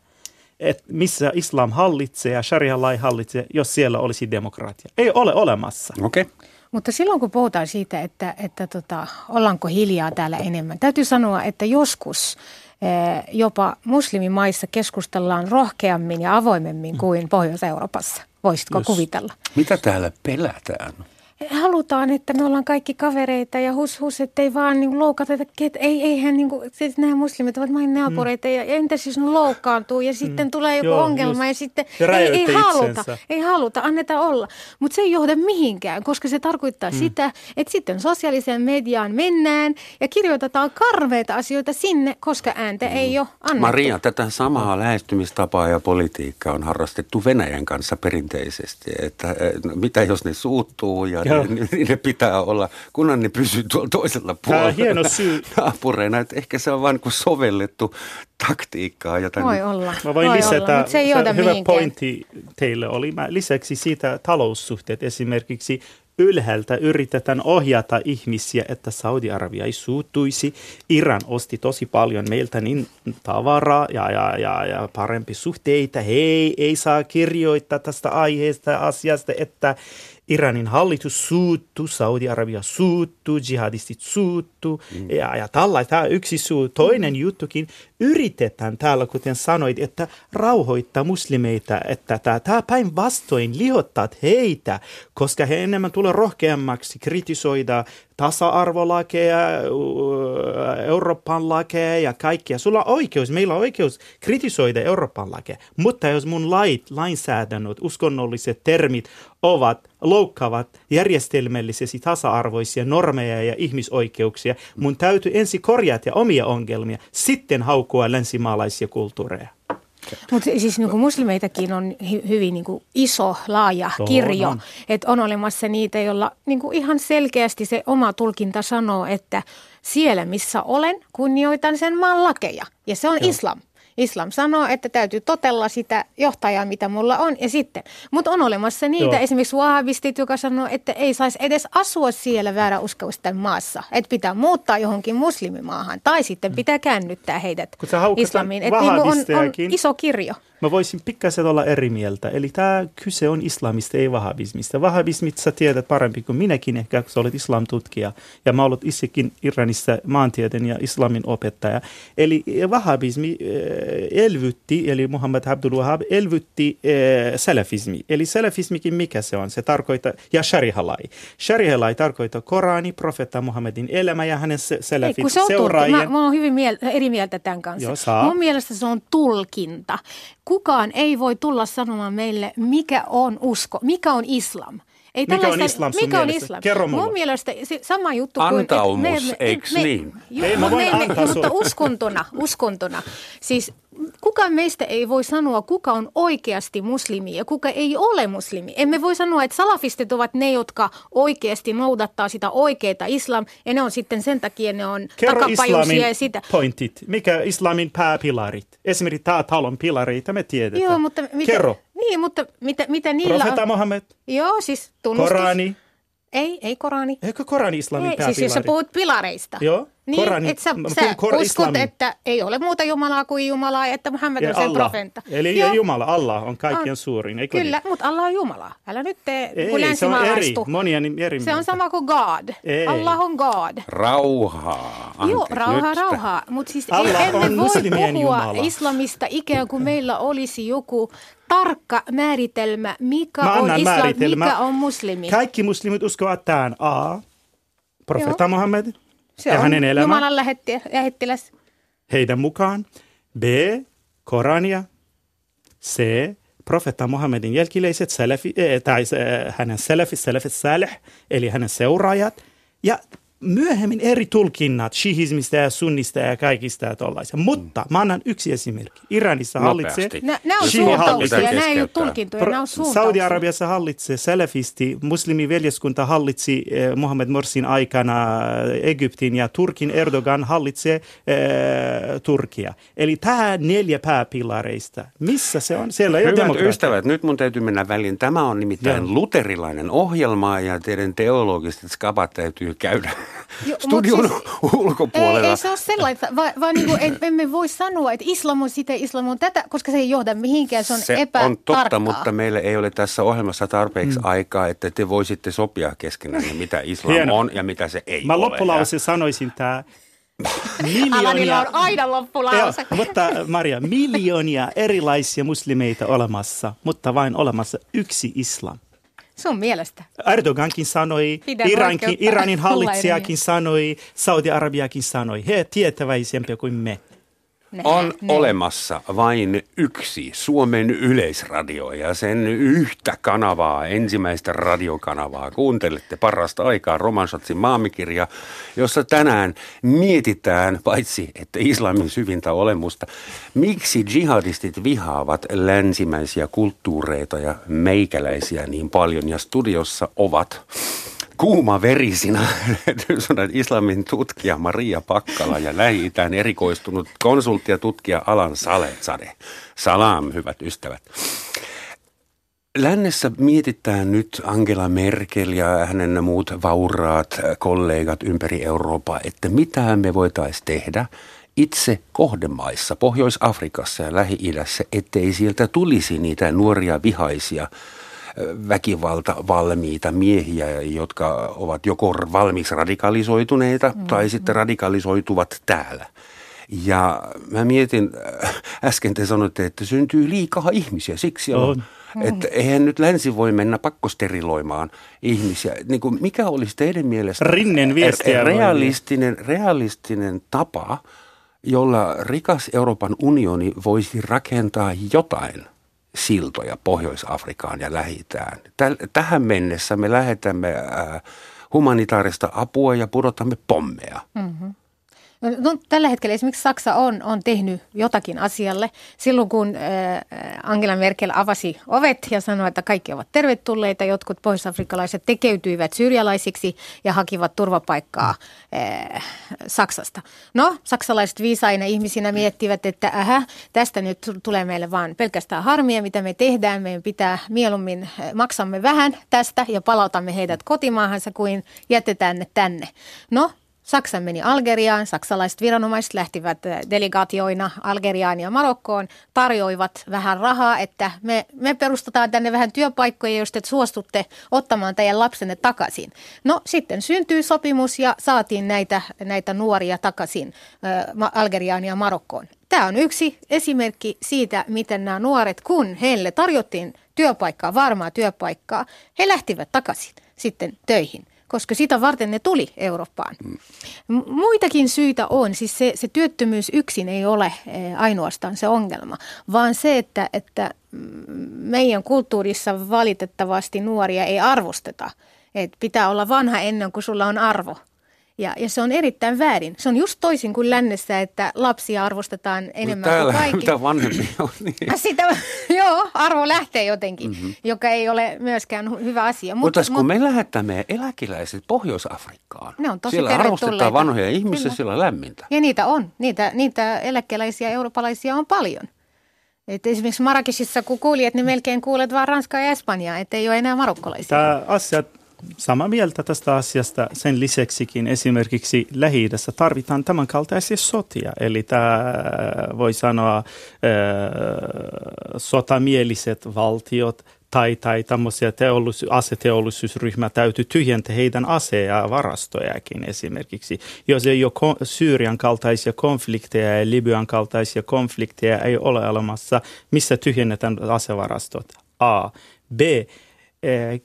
Speaker 5: et missä islam hallitsee ja sharia-lai hallitsee, jos siellä olisi demokratia. Ei ole olemassa.
Speaker 3: Okei. Okay.
Speaker 4: Mutta silloin kun puhutaan siitä, että, että tota, ollaanko hiljaa täällä enemmän, täytyy sanoa, että joskus eh, jopa muslimimaissa keskustellaan rohkeammin ja avoimemmin kuin Pohjois-Euroopassa. Voisitko Just. kuvitella?
Speaker 3: Mitä täällä pelätään?
Speaker 4: Halutaan, että me ollaan kaikki kavereita ja hus hus, ettei vaan niin loukata, että ket, ei, eihän niin kuin, siis nämä muslimit ovat vain naapureita mm. ja entä jos ne loukkaantuu ja sitten mm. tulee joku Joo, ongelma just. ja sitten ja ei, ei haluta, ei haluta, anneta olla. Mutta se ei johda mihinkään, koska se tarkoittaa mm. sitä, että sitten sosiaaliseen mediaan mennään ja kirjoitetaan karveita asioita sinne, koska ääntä mm. ei ole annettu.
Speaker 3: Maria, tätä samaa lähestymistapaa ja politiikkaa on harrastettu Venäjän kanssa perinteisesti, että mitä jos ne suuttuu ja niin ne pitää olla, kunhan ne pysyy tuolla toisella puolella. Tämä
Speaker 5: hieno syy.
Speaker 3: Naapureina, että ehkä se on vain kuin sovellettu taktiikkaa.
Speaker 4: Jota Voi olla.
Speaker 5: Mä voin
Speaker 4: Voi
Speaker 5: lisätä,
Speaker 4: olla, se ei hyvä
Speaker 5: mihinkään. pointti teille oli. Mä lisäksi siitä taloussuhteet esimerkiksi ylhäältä yritetään ohjata ihmisiä, että Saudi-Arabia ei suuttuisi. Iran osti tosi paljon meiltä niin tavaraa ja, ja, ja, ja parempi suhteita. Hei, ei saa kirjoittaa tästä aiheesta asiasta, että Iranin hallitus suuttuu, Saudi-Arabia suuttuu, jihadistit suuttuu mm. ja, ja tällaista. Yksi suu. Toinen mm. juttukin, yritetään täällä, kuten sanoit, että rauhoittaa muslimeita, että tämä päinvastoin lihottaa heitä, koska he enemmän tulee rohkeammaksi kritisoida tasa-arvolakeja, Euroopan lakeja ja kaikkia. Sulla on oikeus, meillä on oikeus kritisoida Euroopan lakeja, mutta jos mun lait, lainsäädännöt, uskonnolliset termit ovat loukkaavat järjestelmällisesti tasa-arvoisia normeja ja ihmisoikeuksia, mun täytyy ensin korjata omia ongelmia, sitten haukua länsimaalaisia kulttuureja.
Speaker 4: Mutta siis niin kuin muslimeitakin on hy- hyvin niin kuin iso, laaja Tohon kirjo. Että on olemassa niitä, joilla niin kuin ihan selkeästi se oma tulkinta sanoo, että siellä missä olen, kunnioitan sen maan lakeja. Ja se on Joo. islam. Islam sanoo, että täytyy totella sitä johtajaa, mitä mulla on, ja sitten. Mutta on olemassa niitä, Joo. esimerkiksi wahabistit, joka sanoo, että ei saisi edes asua siellä vääräuskoisten maassa. Että pitää muuttaa johonkin muslimimaahan, tai sitten pitää käännyttää heidät islamiin. Että niin on, on iso kirjo.
Speaker 5: Mä voisin pikkasen olla eri mieltä. Eli tämä kyse on islamista, ei vahabismista. Vahabismit sä tiedät parempi kuin minäkin ehkä, kun sä olet islamtutkija. Ja mä olet itsekin Iranissa maantieteen ja islamin opettaja. Eli vahabismi äh, elvytti, eli Muhammad Abdul Wahab elvytti äh, salafismi. Eli salafismikin mikä se on? Se tarkoittaa, ja sharihalai. Sharihalai tarkoittaa Korani, profetta Muhammedin elämä ja hänen salafit
Speaker 4: se seuraajien. Mä, mä oon hyvin miel- eri mieltä tämän kanssa. Joo, saa. Mun mielestä se on tulkinta kukaan ei voi tulla sanomaan meille, mikä on usko, mikä on islam.
Speaker 5: Ei mikä on islam sun
Speaker 4: mikä
Speaker 5: mielestä? on islam? Kerro
Speaker 4: mulle. Mun mielestä sama juttu
Speaker 3: kuin... Antaumus, me, eikö me, niin?
Speaker 5: Me, ei, mä voin me, antaa
Speaker 4: me, Mutta uskontona, uskontona. Siis kukaan meistä ei voi sanoa, kuka on oikeasti muslimi ja kuka ei ole muslimi. Emme voi sanoa, että salafistit ovat ne, jotka oikeasti noudattaa sitä oikeaa islam, ja ne on sitten sen takia, ne on
Speaker 5: Kerro islamin ja sitä. pointit. Mikä islamin pääpilarit? Esimerkiksi tämä talon pilareita me tiedetään.
Speaker 4: Joo, mutta mitä,
Speaker 5: Kerro.
Speaker 4: Niin, mutta mitä, mitä niillä
Speaker 5: Profeta on? Mohammed.
Speaker 4: Joo, siis tunnustus.
Speaker 5: Korani.
Speaker 4: Ei, ei Korani.
Speaker 5: Eikö Korani islamin
Speaker 4: ei, Siis jos sä puhut pilareista.
Speaker 5: Joo.
Speaker 4: Niin, Korani, että sä, sä kor- uskot, islamin. että ei ole muuta Jumalaa kuin Jumalaa, että Muhammed on sen profeetta.
Speaker 5: Eli Joo. Jumala, Allah on kaikkien on. suurin, eikö
Speaker 4: Kyllä, niin? mutta Allah on Jumala. Älä nyt tee
Speaker 5: ei, se on eri, monia niin eri
Speaker 4: Se on sama kuin God. Ei. Allah on God.
Speaker 3: Rauhaa.
Speaker 4: Anteeksi, Joo, rauhaa, rauhaa. Mutta siis Allah emme voi puhua Jumala. islamista ikään kuin meillä olisi joku tarkka määritelmä, mikä on islam, määritelmä. mikä on muslimi.
Speaker 5: Kaikki muslimit uskovat tähän A, profeta Muhammed,
Speaker 4: se ja on hänen elämä. Jumalan lähettiläs.
Speaker 5: Heidän mukaan. B. Korania. C. Profetta Muhammedin jälkiläiset, salafi, eh, tai hänen salafi, salafi salih, eli hänen seuraajat. Ja myöhemmin eri tulkinnat shihismista ja sunnista ja kaikista ja tollaisia. Mutta mä annan yksi esimerkki. Iranissa hallitsee...
Speaker 4: Nämä on suuntauksia,
Speaker 3: hallitsee.
Speaker 4: nämä ei ole tulkintoja, nämä on suuntauksia.
Speaker 5: Saudi-Arabiassa hallitsee salafisti, muslimiveljeskunta hallitsi eh, Mohammed Morsin aikana eh, Egyptin ja Turkin Erdogan hallitsee eh, Turkia. Eli tämä neljä pääpilareista, missä se on? Siellä ei
Speaker 3: Hyvät
Speaker 5: demokratia.
Speaker 3: ystävät, nyt mun täytyy mennä väliin. Tämä on nimittäin
Speaker 5: Joo.
Speaker 3: luterilainen ohjelma ja teidän teologiset skapat täytyy käydä
Speaker 4: Mut
Speaker 3: studion
Speaker 4: siis-
Speaker 3: ulkopuolella.
Speaker 4: Ei, ei se ole sellaista, vaan, vaan niin kuin, emme voi sanoa, että islam on sitä, islam on tätä, koska se ei johda mihinkään, se on
Speaker 3: Se
Speaker 4: epätarkkaa.
Speaker 3: on totta, mutta meillä ei ole tässä ohjelmassa tarpeeksi mm. aikaa, että te voisitte sopia keskenään, mitä islam
Speaker 5: Hieno.
Speaker 3: on ja mitä se ei
Speaker 5: Mä
Speaker 3: ole.
Speaker 5: loppulause sanoisin tämä.
Speaker 4: Alanilla on aina loppulause.
Speaker 5: Joo, mutta Maria, miljoonia erilaisia muslimeita olemassa, mutta vain olemassa yksi islam.
Speaker 4: Sun mielestä.
Speaker 5: Erdogankin sanoi, Irankin, Iranin hallitsijakin sanoi, Saudi-Arabiakin sanoi. He tietäväisempiä kuin me.
Speaker 4: Ne,
Speaker 3: On
Speaker 4: ne.
Speaker 3: olemassa vain yksi Suomen yleisradio ja sen yhtä kanavaa, ensimmäistä radiokanavaa. Kuuntelette parasta aikaa Romansatsin maamikirja, jossa tänään mietitään, paitsi että islamin syvintä olemusta, miksi jihadistit vihaavat länsimäisiä kulttuureita ja meikäläisiä niin paljon. Ja studiossa ovat kuumaverisinä islamin tutkija Maria Pakkala ja Lähi-Itään erikoistunut konsultti ja tutkija Alan Saletsade. Salam, hyvät ystävät. Lännessä mietitään nyt Angela Merkel ja hänen muut vauraat kollegat ympäri Eurooppaa, että mitä me voitaisiin tehdä itse kohdemaissa, Pohjois-Afrikassa ja Lähi-idässä, ettei sieltä tulisi niitä nuoria vihaisia väkivalta valmiita miehiä, jotka ovat joko valmiiksi radikalisoituneita mm-hmm. tai sitten radikalisoituvat täällä. Ja mä mietin, äh, äsken te sanoitte, että syntyy liikaa ihmisiä, siksi on.
Speaker 5: On.
Speaker 3: Että eihän nyt länsi voi mennä pakkosteriloimaan ihmisiä. Niin kuin mikä olisi teidän mielestä
Speaker 5: Rinnen viestiä voi
Speaker 3: realistinen, realistinen tapa, jolla rikas Euroopan unioni voisi rakentaa jotain siltoja Pohjois-Afrikaan ja lähi Tähän mennessä me lähetämme äh, humanitaarista apua ja pudotamme pommeja.
Speaker 4: Mm. No, tällä hetkellä esimerkiksi Saksa on, on tehnyt jotakin asialle. Silloin kun äh, Angela Merkel avasi ovet ja sanoi, että kaikki ovat tervetulleita, jotkut pohjois-afrikkalaiset tekeytyivät syrjalaisiksi ja hakivat turvapaikkaa äh, Saksasta. No, saksalaiset viisaina ihmisinä miettivät, että ähä, tästä nyt tulee meille vaan pelkästään harmia, mitä me tehdään. Meidän pitää mieluummin äh, maksamme vähän tästä ja palautamme heidät kotimaahansa kuin jätetään ne tänne. No, Saksa meni Algeriaan, saksalaiset viranomaiset lähtivät delegaatioina Algeriaan ja Marokkoon, tarjoivat vähän rahaa, että me, me perustetaan tänne vähän työpaikkoja, jos te suostutte ottamaan teidän lapsenne takaisin. No sitten syntyi sopimus ja saatiin näitä, näitä nuoria takaisin äh, Algeriaan ja Marokkoon. Tämä on yksi esimerkki siitä, miten nämä nuoret, kun heille tarjottiin työpaikkaa, varmaa työpaikkaa, he lähtivät takaisin sitten töihin koska sitä varten ne tuli Eurooppaan. Muitakin syitä on, siis se, se työttömyys yksin ei ole ainoastaan se ongelma, vaan se, että, että meidän kulttuurissa valitettavasti nuoria ei arvosteta. Et pitää olla vanha ennen kuin sulla on arvo. Ja, ja se on erittäin väärin. Se on just toisin kuin lännessä, että lapsia arvostetaan enemmän
Speaker 3: Täällä,
Speaker 4: kuin kaikki.
Speaker 3: mitä vanhempi on, niin.
Speaker 4: Sitä, joo, arvo lähtee jotenkin, mm-hmm. joka ei ole myöskään hyvä asia.
Speaker 3: Mutta kun me lähettämme eläkeläiset Pohjois-Afrikkaan,
Speaker 4: ne on tosi
Speaker 3: siellä arvostetaan vanhoja ihmisiä,
Speaker 4: Kyllä.
Speaker 3: siellä on lämmintä.
Speaker 4: Ja niitä on. Niitä, niitä eläkeläisiä eurooppalaisia on paljon. Et esimerkiksi Marrakeshissa, kun kuulijat, niin melkein kuulet vaan Ranskaa ja Espanjaa, ettei ole enää marokkolaisia.
Speaker 5: Tämä asia, sama mieltä tästä asiasta. Sen lisäksikin esimerkiksi lähi tarvitaan tämän kaltaisia sotia. Eli tämä voi sanoa äh, sotamieliset valtiot tai, tai tämmöisiä teollis- aseteollisuusryhmä täytyy tyhjentää heidän ase- ja varastojakin esimerkiksi. Jos ei ole Syyrian kaltaisia konflikteja ja Libyan kaltaisia konflikteja ei ole olemassa, missä tyhjennetään asevarastot? A. B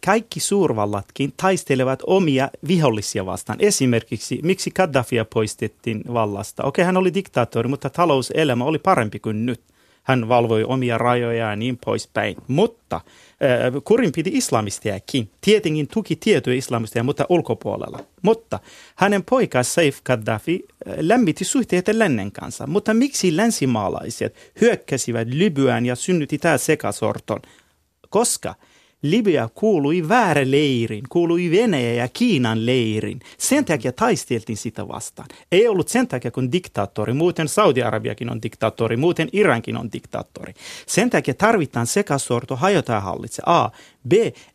Speaker 5: kaikki suurvallatkin taistelevat omia vihollisia vastaan. Esimerkiksi, miksi Gaddafia poistettiin vallasta? Okei, hän oli diktaattori, mutta talouselämä oli parempi kuin nyt. hän valvoi omia rajoja ja niin poispäin. Mutta äh, kurin piti islamistiakin. Tietenkin tuki tiettyjä islamisteja, mutta ulkopuolella. Mutta hänen poikas Saif Gaddafi äh, lämmitti suhteita lännen kanssa. Mutta miksi länsimaalaiset hyökkäsivät Libyan ja synnytti tämä sekasorton? Koska – Libya kuului väärä leirin, kuului Venäjä ja Kiinan leirin. Sen takia taisteltiin sitä vastaan. Ei ollut sen takia, kun diktaattori, muuten Saudi-Arabiakin on diktaattori, muuten Irankin on diktaattori. Sen takia tarvitaan sekasorto hajota hallitse. A. B.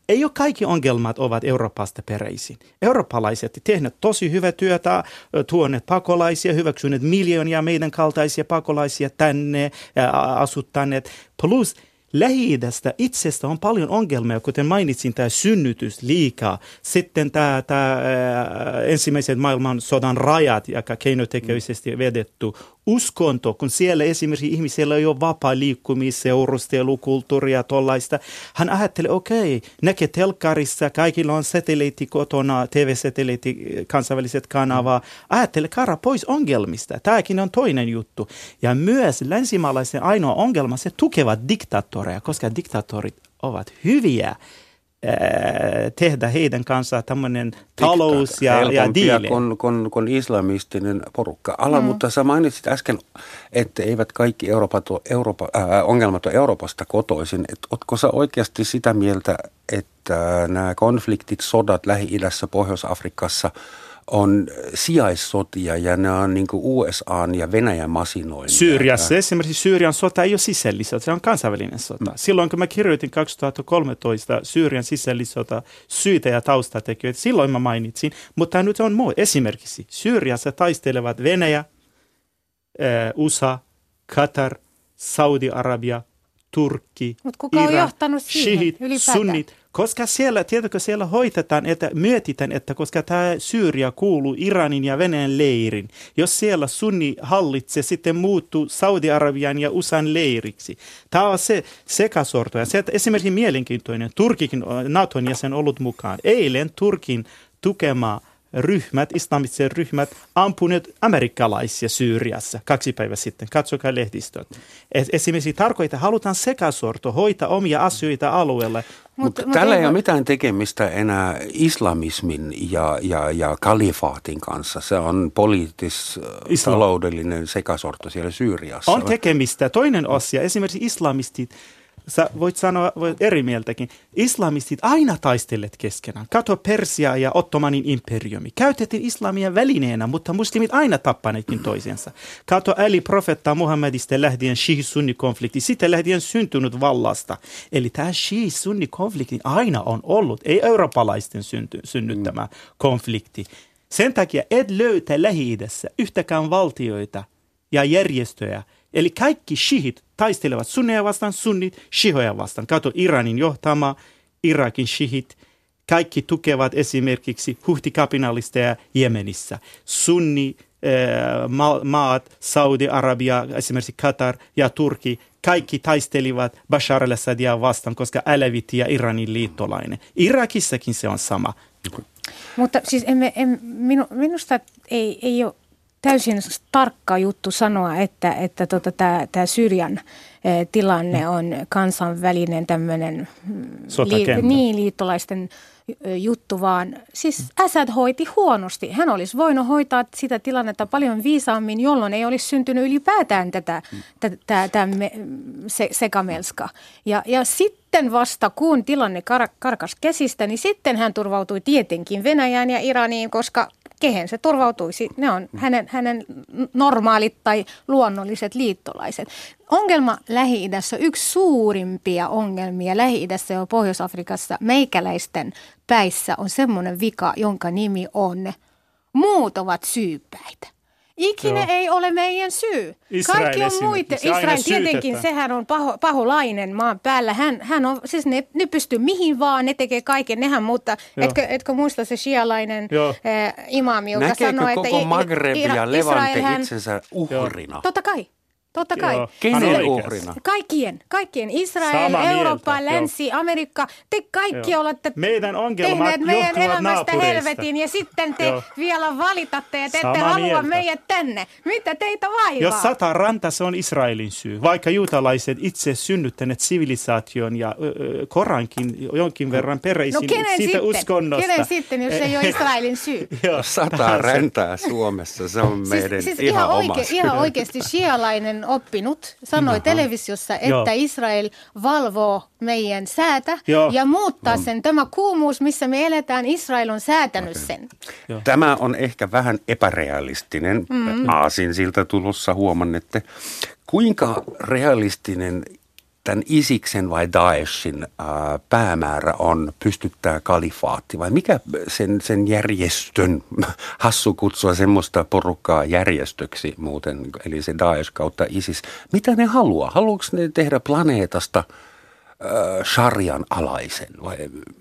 Speaker 5: Ei ole kaikki ongelmat ovat Euroopasta peräisin. Eurooppalaiset tehneet tosi hyvää työtä, tuoneet pakolaisia, hyväksyneet miljoonia meidän kaltaisia pakolaisia tänne, asuttaneet. Plus Lähi-idästä itsestä on paljon ongelmia, kuten mainitsin, tämä synnytys liikaa. Sitten tämä, tämä ensimmäisen maailmansodan rajat, joka keinotekoisesti vedetty uskonto, kun siellä esimerkiksi ihmisellä ei ole vapaa liikkumis, seurustelu, kulttuuria, tollaista. Hän ajattelee, okei, okay, näkee telkkarissa, kaikilla on satelliitti kotona, TV-satelliitti, kansainväliset kanavaa. Ajattelee, kara pois ongelmista. Tämäkin on toinen juttu. Ja myös länsimaalaisen ainoa ongelma, se tukevat diktaattoreja, koska diktaattorit ovat hyviä tehdä heidän kanssaan tämmöinen talous ja, ja diili.
Speaker 3: Kuin, kuin, kuin islamistinen porukka. Ala, mm. mutta sä mainitsit äsken, että eivät kaikki Euroopan, Euroopa, äh, ongelmat ole Euroopasta kotoisin. Et, ootko sä oikeasti sitä mieltä, että nämä konfliktit, sodat Lähi-idässä, Pohjois-Afrikassa – on sijaissotia ja ne on niin USA ja Venäjän masinoimia.
Speaker 5: Syyriassa esimerkiksi Syyrian sota ei ole sisällissota, se on kansainvälinen sota. Mm. Silloin kun mä kirjoitin 2013 Syyrian sisällissota syitä ja taustatekijöitä, silloin mä mainitsin, mutta nyt on muu. Esimerkiksi Syyriassa taistelevat Venäjä, USA, Qatar, Saudi-Arabia, Turkki,
Speaker 4: Mutta kuka Iran, on johtanut siihen shihit,
Speaker 5: sunnit, koska siellä, tiedätkö, siellä hoitetaan, että mietitään, että koska tämä Syyria kuuluu Iranin ja Venäjän leirin, jos siellä sunni hallitsee, sitten muuttuu Saudi-Arabian ja USAn leiriksi. Tämä on se sekasorto. Ja se, että esimerkiksi mielenkiintoinen, Turkikin Naton jäsen ollut mukaan. Eilen Turkin tukema ryhmät, islamiset ryhmät, ampuneet amerikkalaisia Syyriassa kaksi päivää sitten. Katsokaa lehdistöt. Esimerkiksi tarkoittaa, halutaan sekasorto hoitaa omia asioita alueelle.
Speaker 3: Mutta mut, tällä ei ole mitään tekemistä enää islamismin ja, ja, ja kalifaatin kanssa. Se on poliittis-taloudellinen sekasorto siellä Syyriassa.
Speaker 5: On tekemistä. Toinen asia, esimerkiksi islamistit sä voit sanoa voit eri mieltäkin. Islamistit aina taistelleet keskenään. Kato Persia ja Ottomanin imperiumi. Käytettiin islamia välineenä, mutta muslimit aina tappaneetkin toisensa. Kato Ali profetta Muhammedista lähtien Shihi-Sunni-konflikti, sitten lähtien syntynyt vallasta. Eli tämä Shihi-Sunni-konflikti aina on ollut, ei eurooppalaisten synty, synnyttämä mm. konflikti. Sen takia et löytä lähi yhtäkään valtioita ja järjestöjä – Eli kaikki shihit taistelevat sunneja vastaan, sunnit shihoja vastaan. Kato Iranin johtama, Irakin shihit, kaikki tukevat esimerkiksi huhtikapinallisteja Jemenissä. Sunni äh, maat, Saudi-Arabia, esimerkiksi Qatar ja Turki, kaikki taistelivat Bashar al-Assadia vastaan, koska Alevit ja Iranin liittolainen. Irakissakin se on sama.
Speaker 4: Mutta siis emme, emme, minu, minusta ei, ei ole täysin tarkka juttu sanoa, että, että tota, tämä Syyrian eh, tilanne mm. on kansainvälinen tämmöinen mm, li, niin, liittolaisten eh, juttu, vaan siis mm. Assad hoiti huonosti. Hän olisi voinut hoitaa sitä tilannetta paljon viisaammin, jolloin ei olisi syntynyt ylipäätään tätä, tätä, tätä se, sekamelska. Ja, ja sitten vasta kun tilanne kar, karkas käsistä, niin sitten hän turvautui tietenkin Venäjään ja Iraniin, koska kehen se turvautuisi. Ne on hänen, hänen normaalit tai luonnolliset liittolaiset. Ongelma Lähi-idässä, yksi suurimpia ongelmia Lähi-idässä ja Pohjois-Afrikassa meikäläisten päissä on semmoinen vika, jonka nimi on muut ovat syypäitä. Ikinä Joo. ei ole meidän syy. Israel Kaikki on muita. Israel tietenkin, sehän on paho, paholainen maan päällä. Hän, hän on, siis ne, ne pystyy mihin vaan, ne tekee kaiken, nehän mutta etkö, etkö muista se shialainen äh, imaami, joka
Speaker 3: Näkeekö
Speaker 4: sanoi,
Speaker 3: koko
Speaker 4: että
Speaker 3: Maghreb ja Levante itsensä uhrina?
Speaker 4: Totta kai. Totta kai.
Speaker 5: Joo.
Speaker 3: Kenen uhrina?
Speaker 4: Kaikkien, kaikkien. Israel,
Speaker 5: Samaa
Speaker 4: Eurooppa,
Speaker 5: mieltä,
Speaker 4: Länsi, Amerikka. Te kaikki
Speaker 5: Joo.
Speaker 4: olette
Speaker 5: Meidän ongelmat
Speaker 4: tehneet meidän
Speaker 5: johtuvat
Speaker 4: elämästä helvetin ja sitten te
Speaker 5: Joo.
Speaker 4: vielä valitatte ja te ette
Speaker 5: Samaa
Speaker 4: halua
Speaker 5: mieltä.
Speaker 4: meidät tänne. Mitä teitä vaivaa?
Speaker 5: Jos sata ranta, se on Israelin syy. Vaikka juutalaiset itse synnyttäneet sivilisaation ja ö, Korankin jonkin verran peräisin
Speaker 4: No kenen
Speaker 5: siitä
Speaker 4: sitten?
Speaker 5: uskonnosta.
Speaker 4: Kenen sitten, jos ei ole Israelin syy?
Speaker 5: Joo,
Speaker 3: Sata räntää Suomessa, se on meidän
Speaker 4: siis
Speaker 3: ihan,
Speaker 4: ihan,
Speaker 3: oma
Speaker 4: oike,
Speaker 3: syy.
Speaker 4: ihan oikeasti shialainen oppinut sanoi televisiossa, että
Speaker 5: Joo.
Speaker 4: Israel valvoo meidän säätä
Speaker 5: Joo.
Speaker 4: ja muuttaa sen. Tämä kuumuus, missä me eletään, Israel on säätänyt sen.
Speaker 3: Tämä on ehkä vähän epärealistinen mm. aasinsilta tulossa, huomannette. Kuinka realistinen tämän Isiksen vai Daeshin ää, päämäärä on pystyttää kalifaatti vai mikä sen, sen järjestön, hassu kutsua semmoista porukkaa järjestöksi muuten, eli se Daesh kautta Isis, mitä ne haluaa? Haluatko ne tehdä planeetasta ää, sharian alaisen vai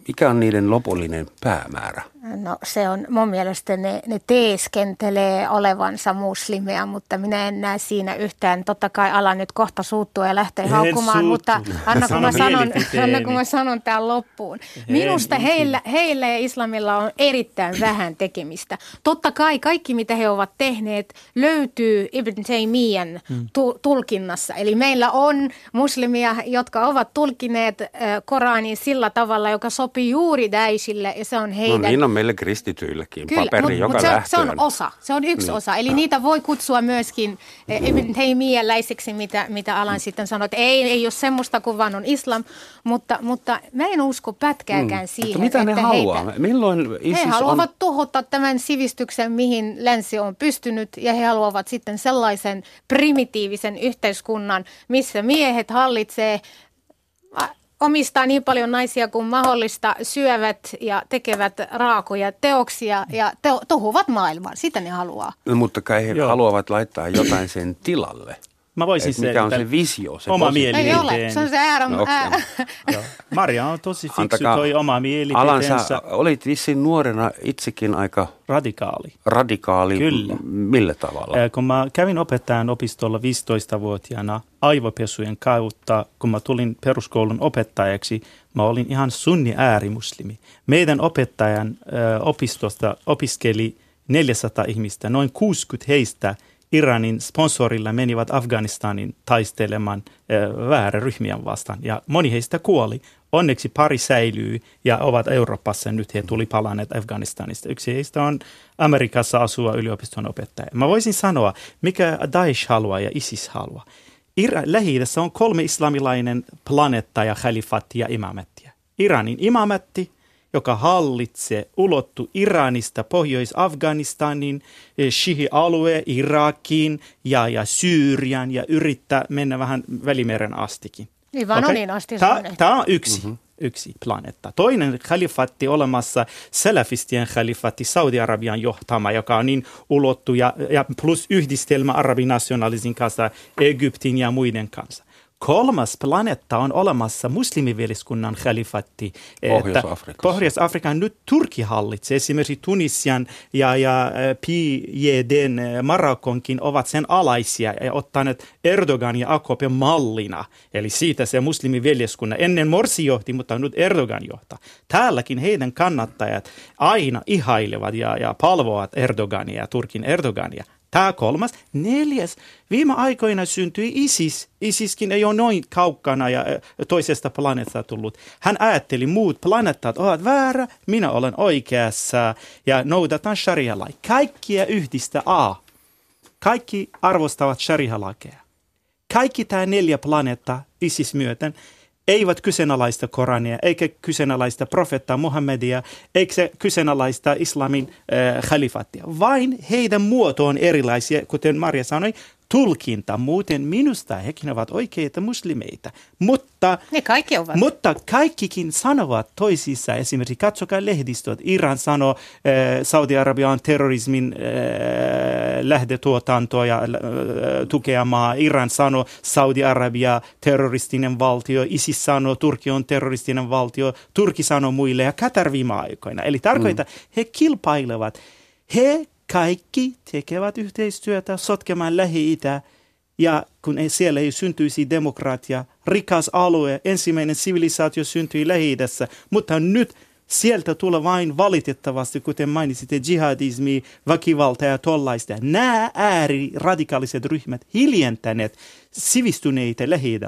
Speaker 3: mikä on niiden lopullinen päämäärä?
Speaker 4: No se on mun mielestä ne, ne teeskentelee olevansa muslimeja, mutta minä en näe siinä yhtään. Totta kai ala nyt kohta suuttua ja lähtee
Speaker 5: En
Speaker 4: haukkumaan,
Speaker 5: suuttu.
Speaker 4: mutta anna kun, mä
Speaker 5: Sano
Speaker 4: sanon, anna kun mä sanon tämän loppuun. Minusta
Speaker 5: En
Speaker 4: heillä, heillä ja islamilla on erittäin vähän tekemistä. Totta kai kaikki mitä he ovat tehneet löytyy Ibn Taymiyan tu- tulkinnassa. Eli meillä on muslimia, jotka ovat tulkineet Koranin sillä tavalla, joka sopii juuri Daeshille ja se on
Speaker 3: No
Speaker 4: heidän
Speaker 3: niin on meille kristityilläkin paperi
Speaker 4: mut-
Speaker 3: joka
Speaker 4: mut se, on, se on osa, se on yksi
Speaker 3: Niin.
Speaker 4: osa. Eli niitä voi kutsua myöskin eh, Ibn Taymiyyläiseksi, mitä, mitä Alan sitten sanoi, että ei, ei ole semmoista kuin vaan on islam, mutta, mutta mä en usko pätkääkään siihen,
Speaker 3: Mm. Mutta mitä ne
Speaker 4: että
Speaker 3: haluaa?
Speaker 4: heitä,
Speaker 3: Milloin
Speaker 4: he
Speaker 3: ISIS
Speaker 4: haluavat
Speaker 3: on...
Speaker 4: tuhota tämän sivistyksen, mihin länsi on pystynyt, ja he haluavat sitten sellaisen primitiivisen yhteiskunnan, missä miehet hallitsee, omistaa niin paljon naisia kuin mahdollista, syövät ja tekevät raakoja teoksia ja te- tohuvat maailman. Sitä ne haluaa.
Speaker 3: No, mutta kai he
Speaker 5: Joo.
Speaker 3: haluavat laittaa jotain sen tilalle.
Speaker 5: Mä voisin
Speaker 3: Et mikä on se visio? Se
Speaker 5: oma
Speaker 3: posi-
Speaker 5: mieli-
Speaker 4: Ei ole,
Speaker 5: Mielipiteen.
Speaker 4: se on se äärä.
Speaker 3: No,
Speaker 4: ää,
Speaker 5: Joo. Maria on tosi fiksu,
Speaker 3: Antakaa-
Speaker 5: toi oma
Speaker 3: Alan,
Speaker 5: mielipiteensä
Speaker 3: sä olit vissiin nuorena itsekin aika
Speaker 5: radikaali.
Speaker 3: radikaali.
Speaker 5: Kyllä.
Speaker 3: Millä tavalla?
Speaker 5: Kun mä kävin opettajan opistolla 15-vuotiaana aivopesujen kautta, kun mä tulin peruskoulun opettajaksi, mä olin ihan sunni äärimuslimi. Meidän opettajan ää, opistosta opiskeli 400 ihmistä, noin 60 heistä Iranin sponsorilla menivät Afganistanin taistelemaan äh, vääräryhmiä vastaan ja moni heistä kuoli. Onneksi pari säilyy ja ovat Euroopassa. Nyt he tuli palanneet Afganistanista. Yksi heistä on Amerikassa asuva yliopiston opettaja. Mä voisin sanoa, mikä Daesh haluaa ja ISIS haluaa. Ira- lähi on kolme islamilainen planeetta ja khalifatti ja imamettia. Iranin imamatti, joka hallitsee ulottu Iranista Pohjois-Afganistanin, eh, Shihi-alue, Irakiin ja, ja Syyrian ja yrittää mennä vähän Välimeren astikin.
Speaker 4: Libanoniin asti
Speaker 5: Tämä, tämä on yksi, mm-hmm. yksi planeetta. Toinen kalifatti olemassa, salafistien kalifatti Saudi-Arabian johtama, joka on niin ulottu ja, ja plus yhdistelmä arabinationalismin kanssa, Egyptin ja muiden kanssa. Kolmas planeetta on olemassa muslimiveliskunnan kalifatti.
Speaker 3: Pohjois-Afrikassa.
Speaker 5: Pohjois-Afrikan nyt Turkki hallitsee. Esimerkiksi Tunisian ja, ja äh, PJDn äh, Marokonkin ovat sen alaisia ja ottaneet Erdogan ja AKP mallina. Eli siitä se muslimiveljeskunnan. Ennen Morsi johti, mutta nyt Erdogan johtaa. Täälläkin heidän kannattajat aina ihailevat ja, ja palvoavat Erdogania ja Turkin Erdogania. Tämä kolmas. Neljäs. Viime aikoina syntyi ISIS. ISISkin ei ole noin kaukana ja toisesta planeetasta tullut. Hän ajatteli, muut planeettat ovat väärä, minä olen oikeassa ja noudatan sharia-lai. Kaikkia yhdistä A. Kaikki arvostavat sharia-lakeja. Kaikki tämä neljä planeetta ISIS myöten eivät kyseenalaista Korania, eikä kyseenalaista profetta Muhammedia, eikä se kyseenalaista islamin äh, khalifattia. Vain heidän muoto on erilaisia, kuten Maria sanoi, tulkinta. Muuten minusta hekin ovat oikeita muslimeita. Mutta
Speaker 4: Ne kaikki ovat.
Speaker 5: mutta kaikkikin sanovat toisissa, esimerkiksi katsokaa lehdistöt. Iran sanoo, äh, Saudi-Arabia on terrorismin äh, lähdetuotantoa ja äh, tukeamaa. Iran sanoo, Saudi-Arabia terroristinen valtio. ISIS sanoo, Turkki on terroristinen valtio. Turkki sanoo muille ja Katar viime aikoina. Eli tarkoittaa, mm. he kilpailevat. He kaikki tekevät yhteistyötä sotkemaan Lähi-Itä ja kun siellä ei syntyisi demokratia, rikas alue, ensimmäinen sivilisaatio syntyi lähi mutta nyt sieltä tulee vain valitettavasti, kuten mainitsitte, jihadismi, väkivalta ja tollaista. Nämä ääriradikaaliset ryhmät hiljentäneet sivistyneitä lähi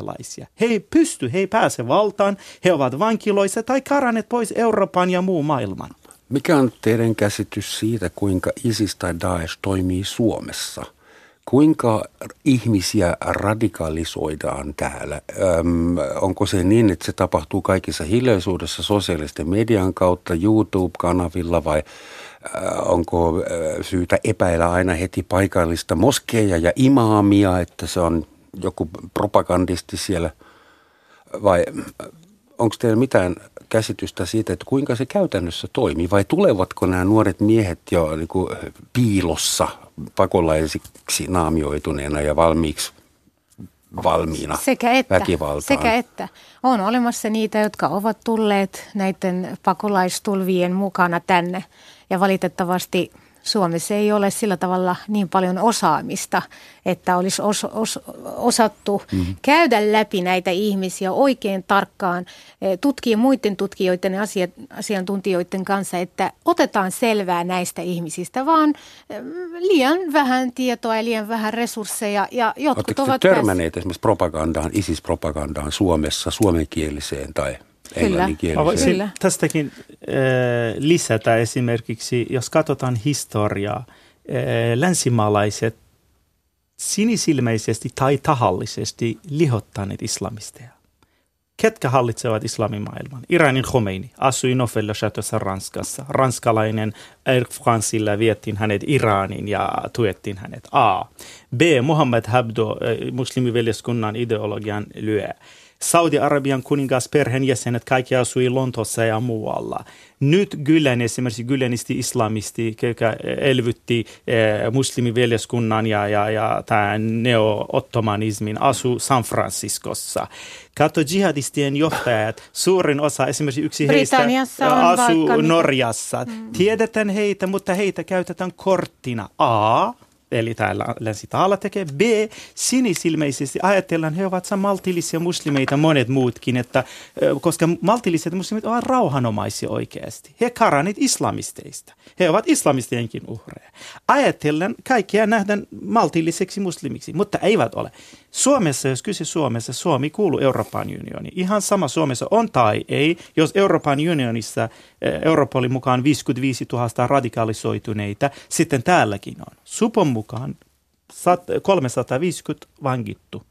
Speaker 5: He ei pysty, he ei pääse valtaan, he ovat vankiloissa tai karanneet pois Euroopan ja muu maailman.
Speaker 3: Mikä on teidän käsitys siitä, kuinka ISIS tai Daesh toimii Suomessa – Kuinka ihmisiä radikalisoidaan täällä? Öm, onko se niin, että se tapahtuu kaikissa hiljaisuudessa sosiaalisten median kautta, YouTube-kanavilla vai onko syytä epäillä aina heti paikallista moskeja ja imaamia, että se on joku propagandisti siellä? Vai onko teillä mitään käsitystä siitä, että kuinka se käytännössä toimii? Vai tulevatko nämä nuoret miehet jo niin kuin piilossa pakolaisiksi naamioituneena ja valmiiksi valmiina
Speaker 4: sekä että,
Speaker 3: väkivaltaan?
Speaker 4: Sekä että. On olemassa niitä, jotka ovat tulleet näiden pakolaistulvien mukana tänne ja valitettavasti – Suomessa ei ole sillä tavalla niin paljon osaamista, että olisi os, os, osattu mm-hmm. käydä läpi näitä ihmisiä oikein tarkkaan, e, tutkia muiden tutkijoiden ja asiantuntijoiden kanssa, että otetaan selvää näistä ihmisistä, vaan e, liian vähän tietoa ja liian vähän resursseja. Ja jotkut
Speaker 3: Oletteko
Speaker 4: ovat
Speaker 3: törmänneet tässä... esimerkiksi propagandaan, ISIS-propagandaan Suomessa, suomenkieliseen tai englanninkieliseen.
Speaker 5: Kyllä. tästäkin äh, lisätä esimerkiksi, jos katsotaan historiaa, äh, länsimaalaiset sinisilmäisesti tai tahallisesti lihottaneet islamisteja. Ketkä hallitsevat islamimaailman? Iranin Khomeini asui Nofella Chateaussa Ranskassa. Ranskalainen Air Franceilla viettiin hänet Iraniin ja tuettiin hänet. A. B. Muhammad Habdo, muslimiveljeskunnan ideologian lyö. Saudi-Arabian kuningas perheenjäsenet kaikki asui Lontoossa ja muualla. Nyt Gülen esimerkiksi Gülenisti islamisti, joka elvytti eh, muslimiveljeskunnan ja, ja, ja tämän neo-ottomanismin asu San Franciscossa. Kato jihadistien johtajat, suurin osa, esimerkiksi yksi heistä asuu Norjassa. Mm. Tiedetään heitä, mutta heitä käytetään korttina A eli täällä länsitaala tekee. B, sinisilmeisesti ajatellaan, he ovat maltillisia muslimeita monet muutkin, että, koska maltilliset muslimit ovat rauhanomaisia oikeasti. He karanit islamisteista. He ovat islamistienkin uhreja. Ajatellaan, kaikkia nähdään maltilliseksi muslimiksi, mutta eivät ole. Suomessa, jos kyse Suomessa, Suomi kuuluu Euroopan unioniin. Ihan sama Suomessa on tai ei, jos Euroopan unionissa eh, Europolin mukaan 55 000 radikalisoituneita, sitten täälläkin on. Supon mukaan 350 vangittu.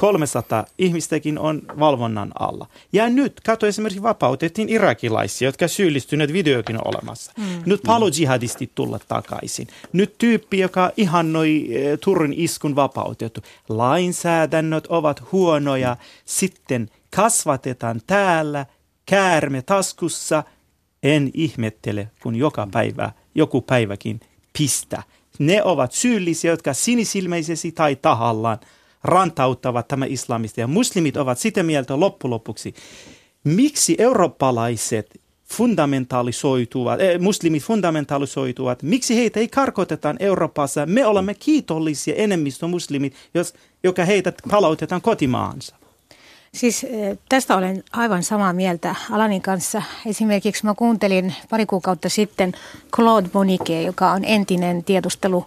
Speaker 5: 300 ihmistäkin on valvonnan alla. Ja nyt, kato esimerkiksi vapautettiin irakilaisia, jotka syyllistyneet videokin olemassa. Mm. Nyt palojihadistit tulla takaisin. Nyt tyyppi, joka ihannoi e, Turun iskun vapautettu. Lainsäädännöt ovat huonoja. Sitten kasvatetaan täällä käärme taskussa. En ihmettele, kun joka päivä, joku päiväkin pistä. Ne ovat syyllisiä, jotka sinisilmeisesti tai tahallaan – rantauttavat tämä islamista. Ja muslimit ovat sitä mieltä loppulopuksi, miksi eurooppalaiset fundamentalisoituvat, eh, muslimit fundamentalisoituvat, miksi heitä ei karkoteta Euroopassa? Me olemme kiitollisia enemmistö muslimit, jos, joka heitä palautetaan kotimaansa.
Speaker 4: Siis eh, tästä olen aivan samaa mieltä Alanin kanssa. Esimerkiksi mä kuuntelin pari kuukautta sitten Claude Monique, joka on entinen tiedustelu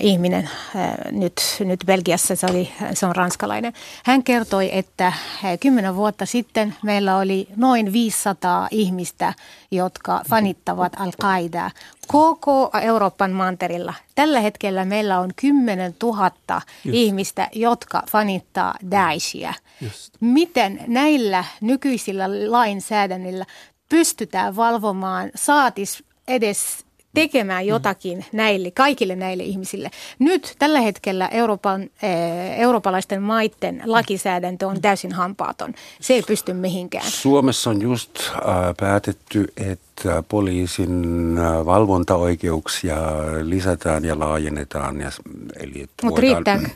Speaker 4: ihminen eh, nyt, nyt Belgiassa, se, oli, se on ranskalainen. Hän kertoi, että eh, kymmenen vuotta sitten meillä oli noin 500 ihmistä, jotka fanittavat Al-Qaidaa koko Euroopan manterilla. Tällä hetkellä meillä on 10 000 Just. ihmistä, jotka fanittaa Daeshia. Just. Miten näillä nykyisillä lainsäädännöillä pystytään valvomaan saatis edes tekemään jotakin näille, kaikille näille ihmisille. Nyt tällä hetkellä Euroopan, äh, eurooppalaisten maiden lakisäädäntö on täysin hampaaton. Se ei pysty mihinkään.
Speaker 3: Suomessa on just äh, päätetty, että poliisin äh, valvontaoikeuksia lisätään ja laajennetaan. Ja, eli että
Speaker 4: Mutta riittääkö?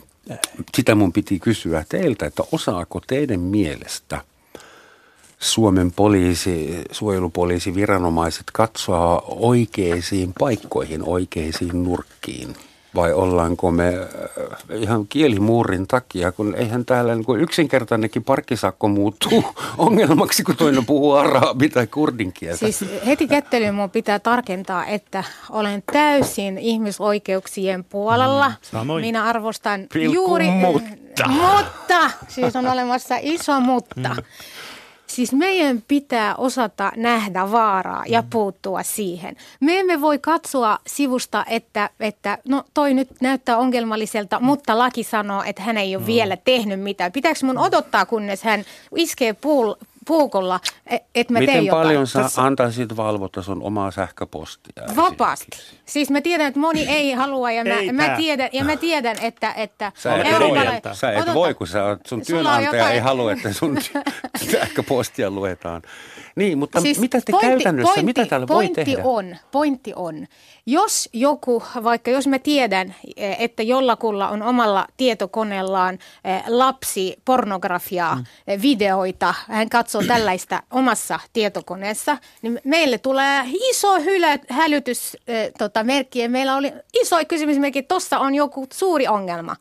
Speaker 3: Sitä mun piti kysyä teiltä, että osaako teidän mielestä – Suomen poliisi, suojelupoliisi, viranomaiset katsoa oikeisiin paikkoihin, oikeisiin nurkkiin? vai ollaanko me äh, ihan kielimuurin takia, kun eihän täällä niin kuin yksinkertainenkin parkkisakko muuttuu ongelmaksi, kun toinen puhuu arabi tai kurdin kieltä.
Speaker 4: Siis heti kättelyyn minun pitää tarkentaa, että olen täysin ihmisoikeuksien puolella.
Speaker 5: samoin.
Speaker 4: Minä arvostan
Speaker 3: Pilkku
Speaker 4: juuri...
Speaker 3: mutta.
Speaker 4: Mutta, siis on olemassa iso mutta. Siis meidän pitää osata nähdä vaaraa ja puuttua siihen. Me emme voi katsoa sivusta, että, että no toi nyt näyttää ongelmalliselta, mutta laki sanoo, että hän ei ole vielä tehnyt mitään. Pitääkö mun odottaa, kunnes hän iskee puul, puukolla, e- että mä
Speaker 3: Miten
Speaker 4: teen jotain?
Speaker 3: paljon sä antaisit valvota sun omaa sähköpostia?
Speaker 4: Vapaasti. Siis mä tiedän, että moni ei halua ja mä,
Speaker 5: Ei
Speaker 4: mä, tiedän, ja mä tiedän, että, että
Speaker 3: Sä et,
Speaker 5: Eurooppalainen-
Speaker 3: voi, sä et voi, kun sä sun työnantaja
Speaker 4: jotain-
Speaker 3: ei halua, että sun sähköpostia luetaan. Niin, mutta
Speaker 4: Siis
Speaker 3: mitä te käytännössä, mitä täällä voi
Speaker 4: pointti
Speaker 3: tehdä?
Speaker 4: On, pointti on, jos joku, vaikka jos mä tiedän, eh, että jollakulla on omalla tietokoneellaan eh, lapsi pornografiaa, mm. videoita, hän katsoo tällaista omassa tietokoneessa, niin meille tulee iso hylä, hälytys eh, tota, merkki ja meillä oli iso kysymysmerkki, että tuossa on joku suuri ongelma.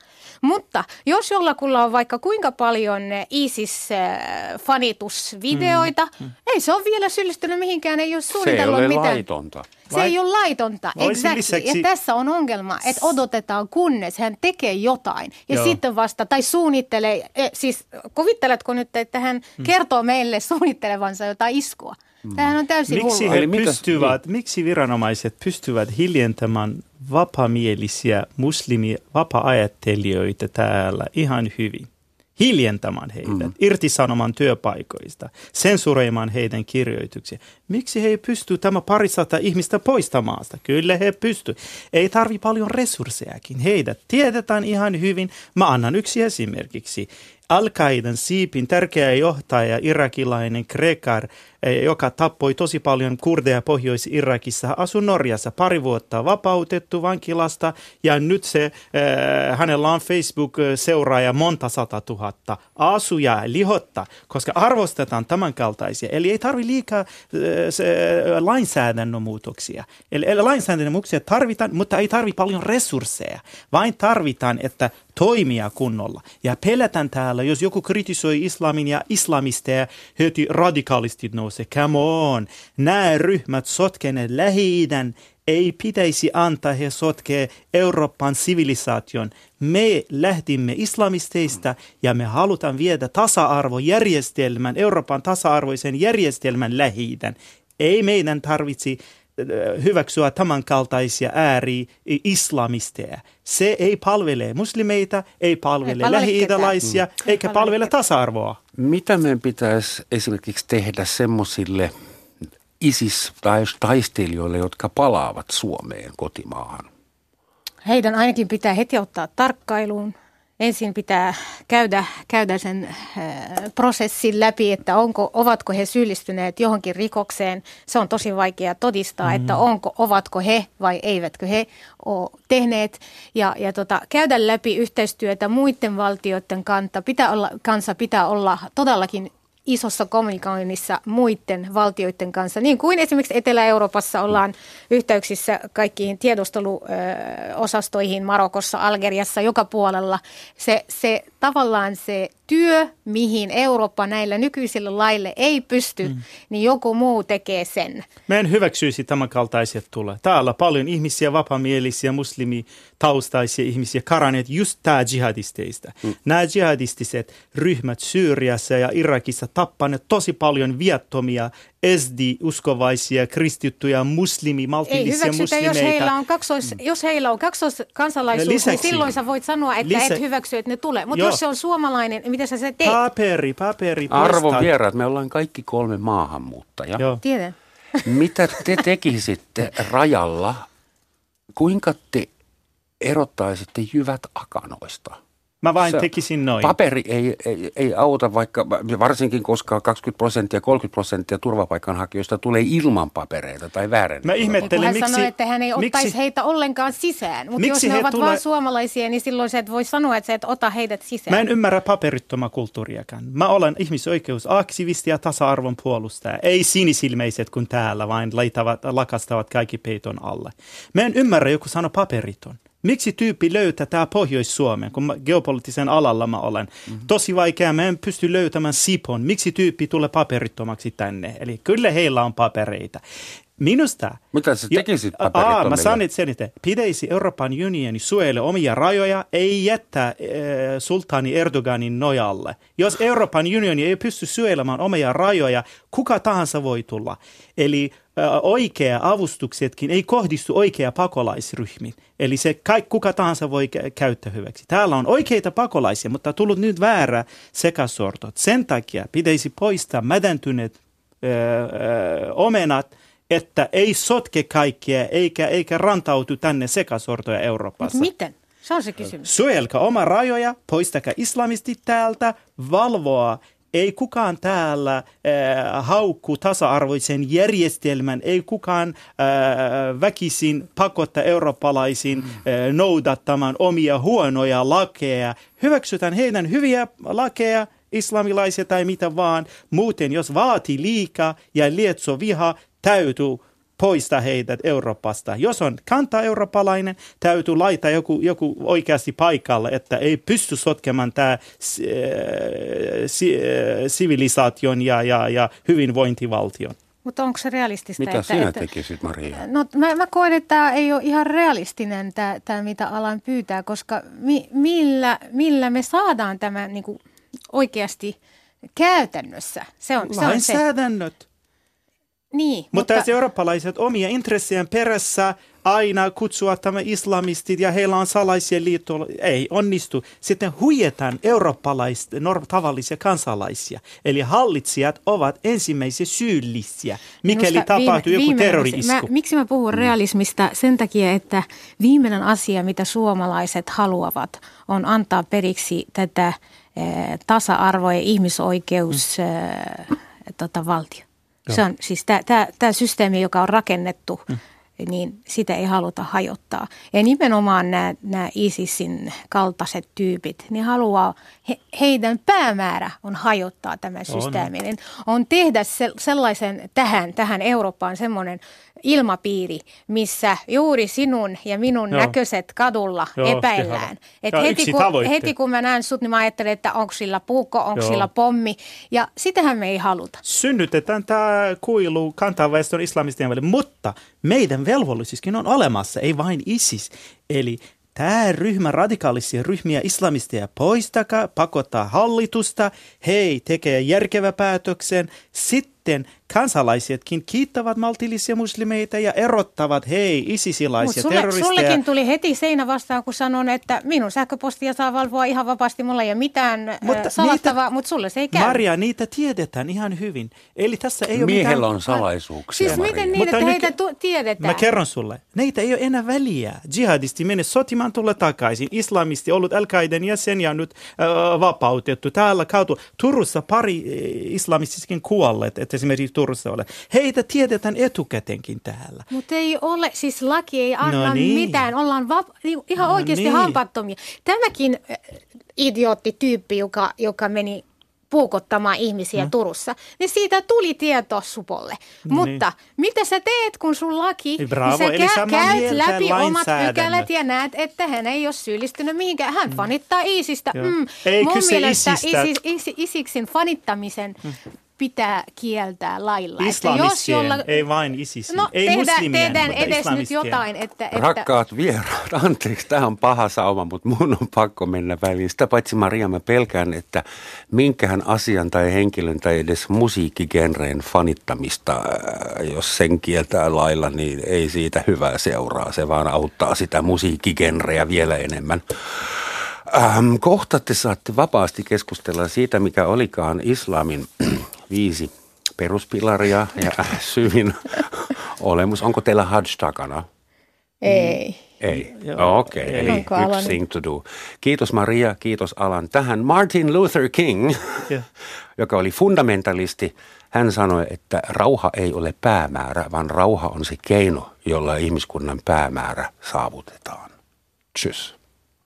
Speaker 4: Mutta jos jollakulla on vaikka kuinka paljon eh, ISIS-fanitusvideoita, mm. ei se ole vielä syyllistynyt mihinkään, ei ole
Speaker 3: Se ei
Speaker 4: suunnitellut
Speaker 3: ole
Speaker 4: mitään.
Speaker 3: laitonta.
Speaker 4: Se ei ole laitonta, exactly.
Speaker 5: lisäksi-
Speaker 4: Ja tässä on ongelma, että odotetaan kunnes hän tekee jotain. Ja
Speaker 5: Joo.
Speaker 4: sitten vasta, tai suunnittelee, eh, siis kuvitteletko nyt, että hän
Speaker 5: Hmm.
Speaker 4: kertoo meille suunnittelevansa jotain iskua? Tämähän on täysin
Speaker 5: Miksi
Speaker 4: hullua.
Speaker 5: he
Speaker 3: Eli
Speaker 5: pystyvät, miksi viranomaiset pystyvät hiljentämään vapamielisiä muslimi vapaa-ajattelijoita täällä ihan hyvin? Hiljentämään heidät, mm. irtisanomaan työpaikoista, sensuroimaan heidän kirjoituksia. Miksi he ei pysty tämä parisata ihmistä poistamaan? Kyllä he pysty. Ei tarvi paljon resurssejakin. Heidät tiedetään ihan hyvin. Mä annan yksi esimerkiksi. Al-Qaidan siipin tärkeä johtaja, irakilainen Krekar, joka tappoi tosi paljon kurdeja Pohjois-Irakissa, asui Norjassa pari vuotta vapautettu vankilasta ja nyt se, äh, hänellä on Facebook-seuraaja monta sata tuhatta asuja lihotta, koska arvostetaan tämänkaltaisia. Eli ei tarvi liikaa äh, se, lainsäädännön muutoksia. Eli, eli lainsäädännön muutoksia tarvitaan, mutta ei tarvi paljon resursseja. Vain tarvitaan, että toimia kunnolla. Ja pelätään täällä, jos joku kritisoi islamin ja islamisteja, heti radikaalisti nousee. Come on, nämä ryhmät sotkeneet lähi ei pitäisi antaa he sotkee Euroopan sivilisaation. Me lähdimme islamisteista ja me halutaan viedä tasa-arvojärjestelmän, Euroopan tasa-arvoisen järjestelmän lähi Ei meidän tarvitse hyväksyä tämänkaltaisia ääri-islamisteja. Se ei palvele muslimeita, ei palvele
Speaker 4: Ei
Speaker 5: lähi-idalaisia.
Speaker 4: Mm.
Speaker 5: eikä
Speaker 4: Ei palvele
Speaker 5: tasa-arvoa.
Speaker 3: Mitä meidän pitäisi esimerkiksi tehdä semmoisille ISIS-taistelijoille, jotka palaavat Suomeen kotimaahan?
Speaker 4: Heidän ainakin pitää heti ottaa tarkkailuun. Ensin pitää käydä, käydä sen äh, prosessin läpi, että onko, ovatko he syyllistyneet johonkin rikokseen. Se on tosi vaikea todistaa, mm. että onko, ovatko he vai eivätkö he ole tehneet. Ja, ja tota, käydä läpi yhteistyötä muiden valtioiden kanta. Pitää olla, kanssa pitää olla todellakin isossa kommunikoinnissa muiden valtioiden kanssa, niin kuin esimerkiksi Etelä-Euroopassa ollaan yhteyksissä kaikkiin tiedusteluosastoihin Marokossa, Algeriassa, joka puolella. Se, se tavallaan se työ, mihin Eurooppa näillä nykyisillä laille ei pysty, mm. niin joku muu tekee sen.
Speaker 5: Mä en hyväksyisi tämän kaltaiset tulee. Täällä paljon ihmisiä, vapamielisiä, muslimitaustaisia ihmisiä karanneet just tää jihadisteista. Mm. Nämä jihadistiset ryhmät Syyriassa ja Irakissa tappaneet tosi paljon viattomia SD-uskovaisia, kristittyjä, muslimi,
Speaker 4: Ei
Speaker 5: maltillisia
Speaker 4: hyväksytä,
Speaker 5: muslimeita.
Speaker 4: jos heillä on, kaksois, jos heillä on kaksoiskansalaisuus, niin
Speaker 5: lisäksi-
Speaker 4: silloin sä voit sanoa, että
Speaker 5: lisä-
Speaker 4: et hyväksy, että ne tulee. Mutta jos se on suomalainen, niin mitä sä se teet?
Speaker 5: Paperi, paperi.
Speaker 3: Arvon vieraat, me ollaan kaikki kolme maahanmuuttajaa.
Speaker 5: Joo.
Speaker 4: Tiedän.
Speaker 3: Mitä te tekisitte rajalla? Kuinka te erottaisitte jyvät akanoista?
Speaker 5: Mä vain
Speaker 3: Se-
Speaker 5: tekisin noin.
Speaker 3: Paperi ei, ei, ei auta, vaikka varsinkin koska 20 prosenttia, 30 prosenttia turvapaikanhakijoista tulee ilman papereita tai
Speaker 5: Mä
Speaker 3: väärennetyillä
Speaker 4: Kun
Speaker 5: ihmettelen,
Speaker 4: hän
Speaker 5: miksi...
Speaker 4: sanoi, että hän ei ottaisi
Speaker 5: miksi,
Speaker 4: heitä ollenkaan sisään. Mutta
Speaker 5: Miksi
Speaker 4: jos ne
Speaker 5: he
Speaker 4: ovat
Speaker 5: tulee-
Speaker 4: vain suomalaisia, niin silloin sä et voi sanoa, että sä et ota heidät sisään.
Speaker 5: Mä en ymmärrä paperittomaa kulttuuriakaan. Mä olen ihmisoikeusaktivisti ja tasa-arvon puolustaja. Ei sinisilmeiset kuin täällä, vain laitavat, lakastavat kaikki peiton alle. Mä en ymmärrä, joku sanoo paperiton. Miksi tyyppi löytää tämä Pohjois-Suomen, kun mä, geopoliittisen alalla mä olen? Mm-hmm. Tosi vaikea, mä en pysty löytämään Sipon. Miksi tyyppi tulee paperittomaksi tänne? Eli kyllä heillä on papereita. Minusta...
Speaker 3: Mitä sä tekisit?
Speaker 5: Aa, mä sanon sen, että pitäisi Euroopan unioni suojella omia rajoja, ei jättää äh, sultani Erdoganin nojalle. Jos Euroopan unioni ei pysty suojelemaan omia rajoja, kuka tahansa voi tulla. Eli oikea avustuksetkin ei kohdistu oikea pakolaisryhmiin. Eli se kaikki, kuka tahansa voi käyttää hyväksi. Täällä on oikeita pakolaisia, mutta tullut nyt väärä sekasortot. Sen takia pitäisi poistaa mädäntyneet äh, äh, omenat – että ei sotke kaikkia eikä, eikä rantautu tänne sekasortoja Euroopassa.
Speaker 4: Mut miten? Se on se kysymys.
Speaker 5: Suojelkaa oma rajoja, poistakaa islamistit täältä, valvoa ei kukaan täällä äh, haukku tasa-arvoisen järjestelmän, ei kukaan äh, väkisin pakottaa eurooppalaisiin äh, noudattamaan omia huonoja lakeja. Hyväksytään heidän hyviä lakeja, islamilaisia tai mitä vaan. Muuten, jos vaati liikaa ja lietso viha, täytyy poistaa heidät Euroopasta. Jos on kanta eurooppalainen, täytyy laittaa joku, joku oikeasti paikalle, että ei pysty sotkemaan tämä sivilisaation ja, ja, ja hyvinvointivaltion.
Speaker 4: Mutta onko se realistista?
Speaker 3: Mitä
Speaker 4: että,
Speaker 3: sinä
Speaker 4: että,
Speaker 3: tekisit, Maria?
Speaker 4: No mä, mä koen, että tämä ei ole ihan realistinen, tämä mitä alan pyytää, koska mi, millä, millä me saadaan tämä niinku oikeasti käytännössä? Se on, se on se. Niin,
Speaker 5: mutta, mutta eurooppalaiset omia intressien perässä aina kutsua tämä islamistit ja heillä on salaisia liittoja. Ei onnistu. Sitten huijetaan eurooppalaisia tavallisia kansalaisia. Eli hallitsijat ovat ensimmäisiä syyllisiä, mikäli Minusta tapahtuu viime, joku terrori-isku. Mä,
Speaker 4: miksi mä puhun realismista? Sen takia, että viimeinen asia, mitä suomalaiset haluavat, on antaa periksi tätä eh, tasa-arvo- ja ihmisoikeus mm. eh, tota, valtio. Se on siis tämä systeemi, joka on rakennettu, mm. Niin sitä ei haluta hajottaa. Ja nimenomaan nämä ISISin kaltaiset tyypit, niin haluaa, he, heidän päämäärä on hajottaa tämä systeemi. On, on tehdä se, sellaisen tähän, tähän Eurooppaan semmoinen ilmapiiri, missä juuri sinun ja minun Joo. näköiset kadulla Joo, epäillään. Et heti, kun, heti kun mä näen sut, niin mä ajattelen, että onko sillä puukko, onko sillä pommi. Ja sitähän me ei haluta.
Speaker 5: Synnytetään tämä kuilu kantaväestön islamistien välillä, mutta meidän velvollisuuskin on olemassa, ei vain ISIS. Eli Tämä ryhmä radikaalisia ryhmiä islamisteja poistakaa, pakottaa hallitusta, hei, tekee järkevä päätöksen, sitten kansalaisetkin kiittävät maltillisia muslimeita ja erottavat, hei, isisilaisia sulle, terroristeja.
Speaker 4: Sullekin tuli heti seinä vastaan, kun sanon, että minun sähköpostia saa valvoa ihan vapaasti, mulla ei ole mitään mutta salattavaa, mutta sulle se ei käy.
Speaker 5: Maria, niitä tiedetään ihan hyvin. Eli tässä ei ole
Speaker 3: Miehellä
Speaker 5: mitään...
Speaker 3: on salaisuuksia,
Speaker 4: Siis Maria. miten niin, mutta että heitä tu- tiedetään?
Speaker 5: Mä kerron sulle, neitä ei ole enää väliä. Jihadisti menee sotimaan, tulla takaisin. Islamisti ollut al jäsen ja nyt äh, vapautettu. Täällä kautta Turussa pari islamistiskin kuolleet, että esimerkiksi Turussa ole. Heitä tiedetään etukäteenkin täällä.
Speaker 4: Mutta ei ole, siis laki ei anna no niin. mitään. Ollaan vap- niin ihan no oikeasti niin. hampattomia. Tämäkin idioottityyppi, joka, joka meni puukottamaan ihmisiä no. Turussa, niin siitä tuli tieto supolle. No Mutta niin. mitä sä teet, kun sun laki,
Speaker 5: Bravo,
Speaker 4: niin sä kä- käyt läpi omat pykälät ja näet, että hän ei ole syyllistynyt mihinkään. Hän mm. fanittaa Iisistä. Mm.
Speaker 5: Ei Mun mielestä Isis,
Speaker 4: Isis, Isiksin fanittamisen mm pitää kieltää lailla.
Speaker 5: Islamistien, jolla... ei vain ISIS.
Speaker 4: No,
Speaker 5: ei
Speaker 4: tehdään, tehdään edes nyt jotain. Että, että...
Speaker 3: Rakkaat vieraat, anteeksi, tämä on paha sauma, mutta mun on pakko mennä väliin. Sitä paitsi Maria, mä pelkään, että minkään asian tai henkilön tai edes musiikkigenreen fanittamista, äh, jos sen kieltää lailla, niin ei siitä hyvää seuraa. Se vaan auttaa sitä musiikkigenreä vielä enemmän. Ähm, kohta te saatte vapaasti keskustella siitä, mikä olikaan islamin viisi peruspilaria ja syvin olemus. Onko teillä Hajj takana?
Speaker 4: Ei.
Speaker 3: Ei, okei, okay. eli yksi thing to do. Kiitos Maria, kiitos Alan. Tähän Martin Luther King, yeah. joka oli fundamentalisti, hän sanoi, että rauha ei ole päämäärä, vaan rauha on se keino, jolla ihmiskunnan päämäärä saavutetaan. Tschüss.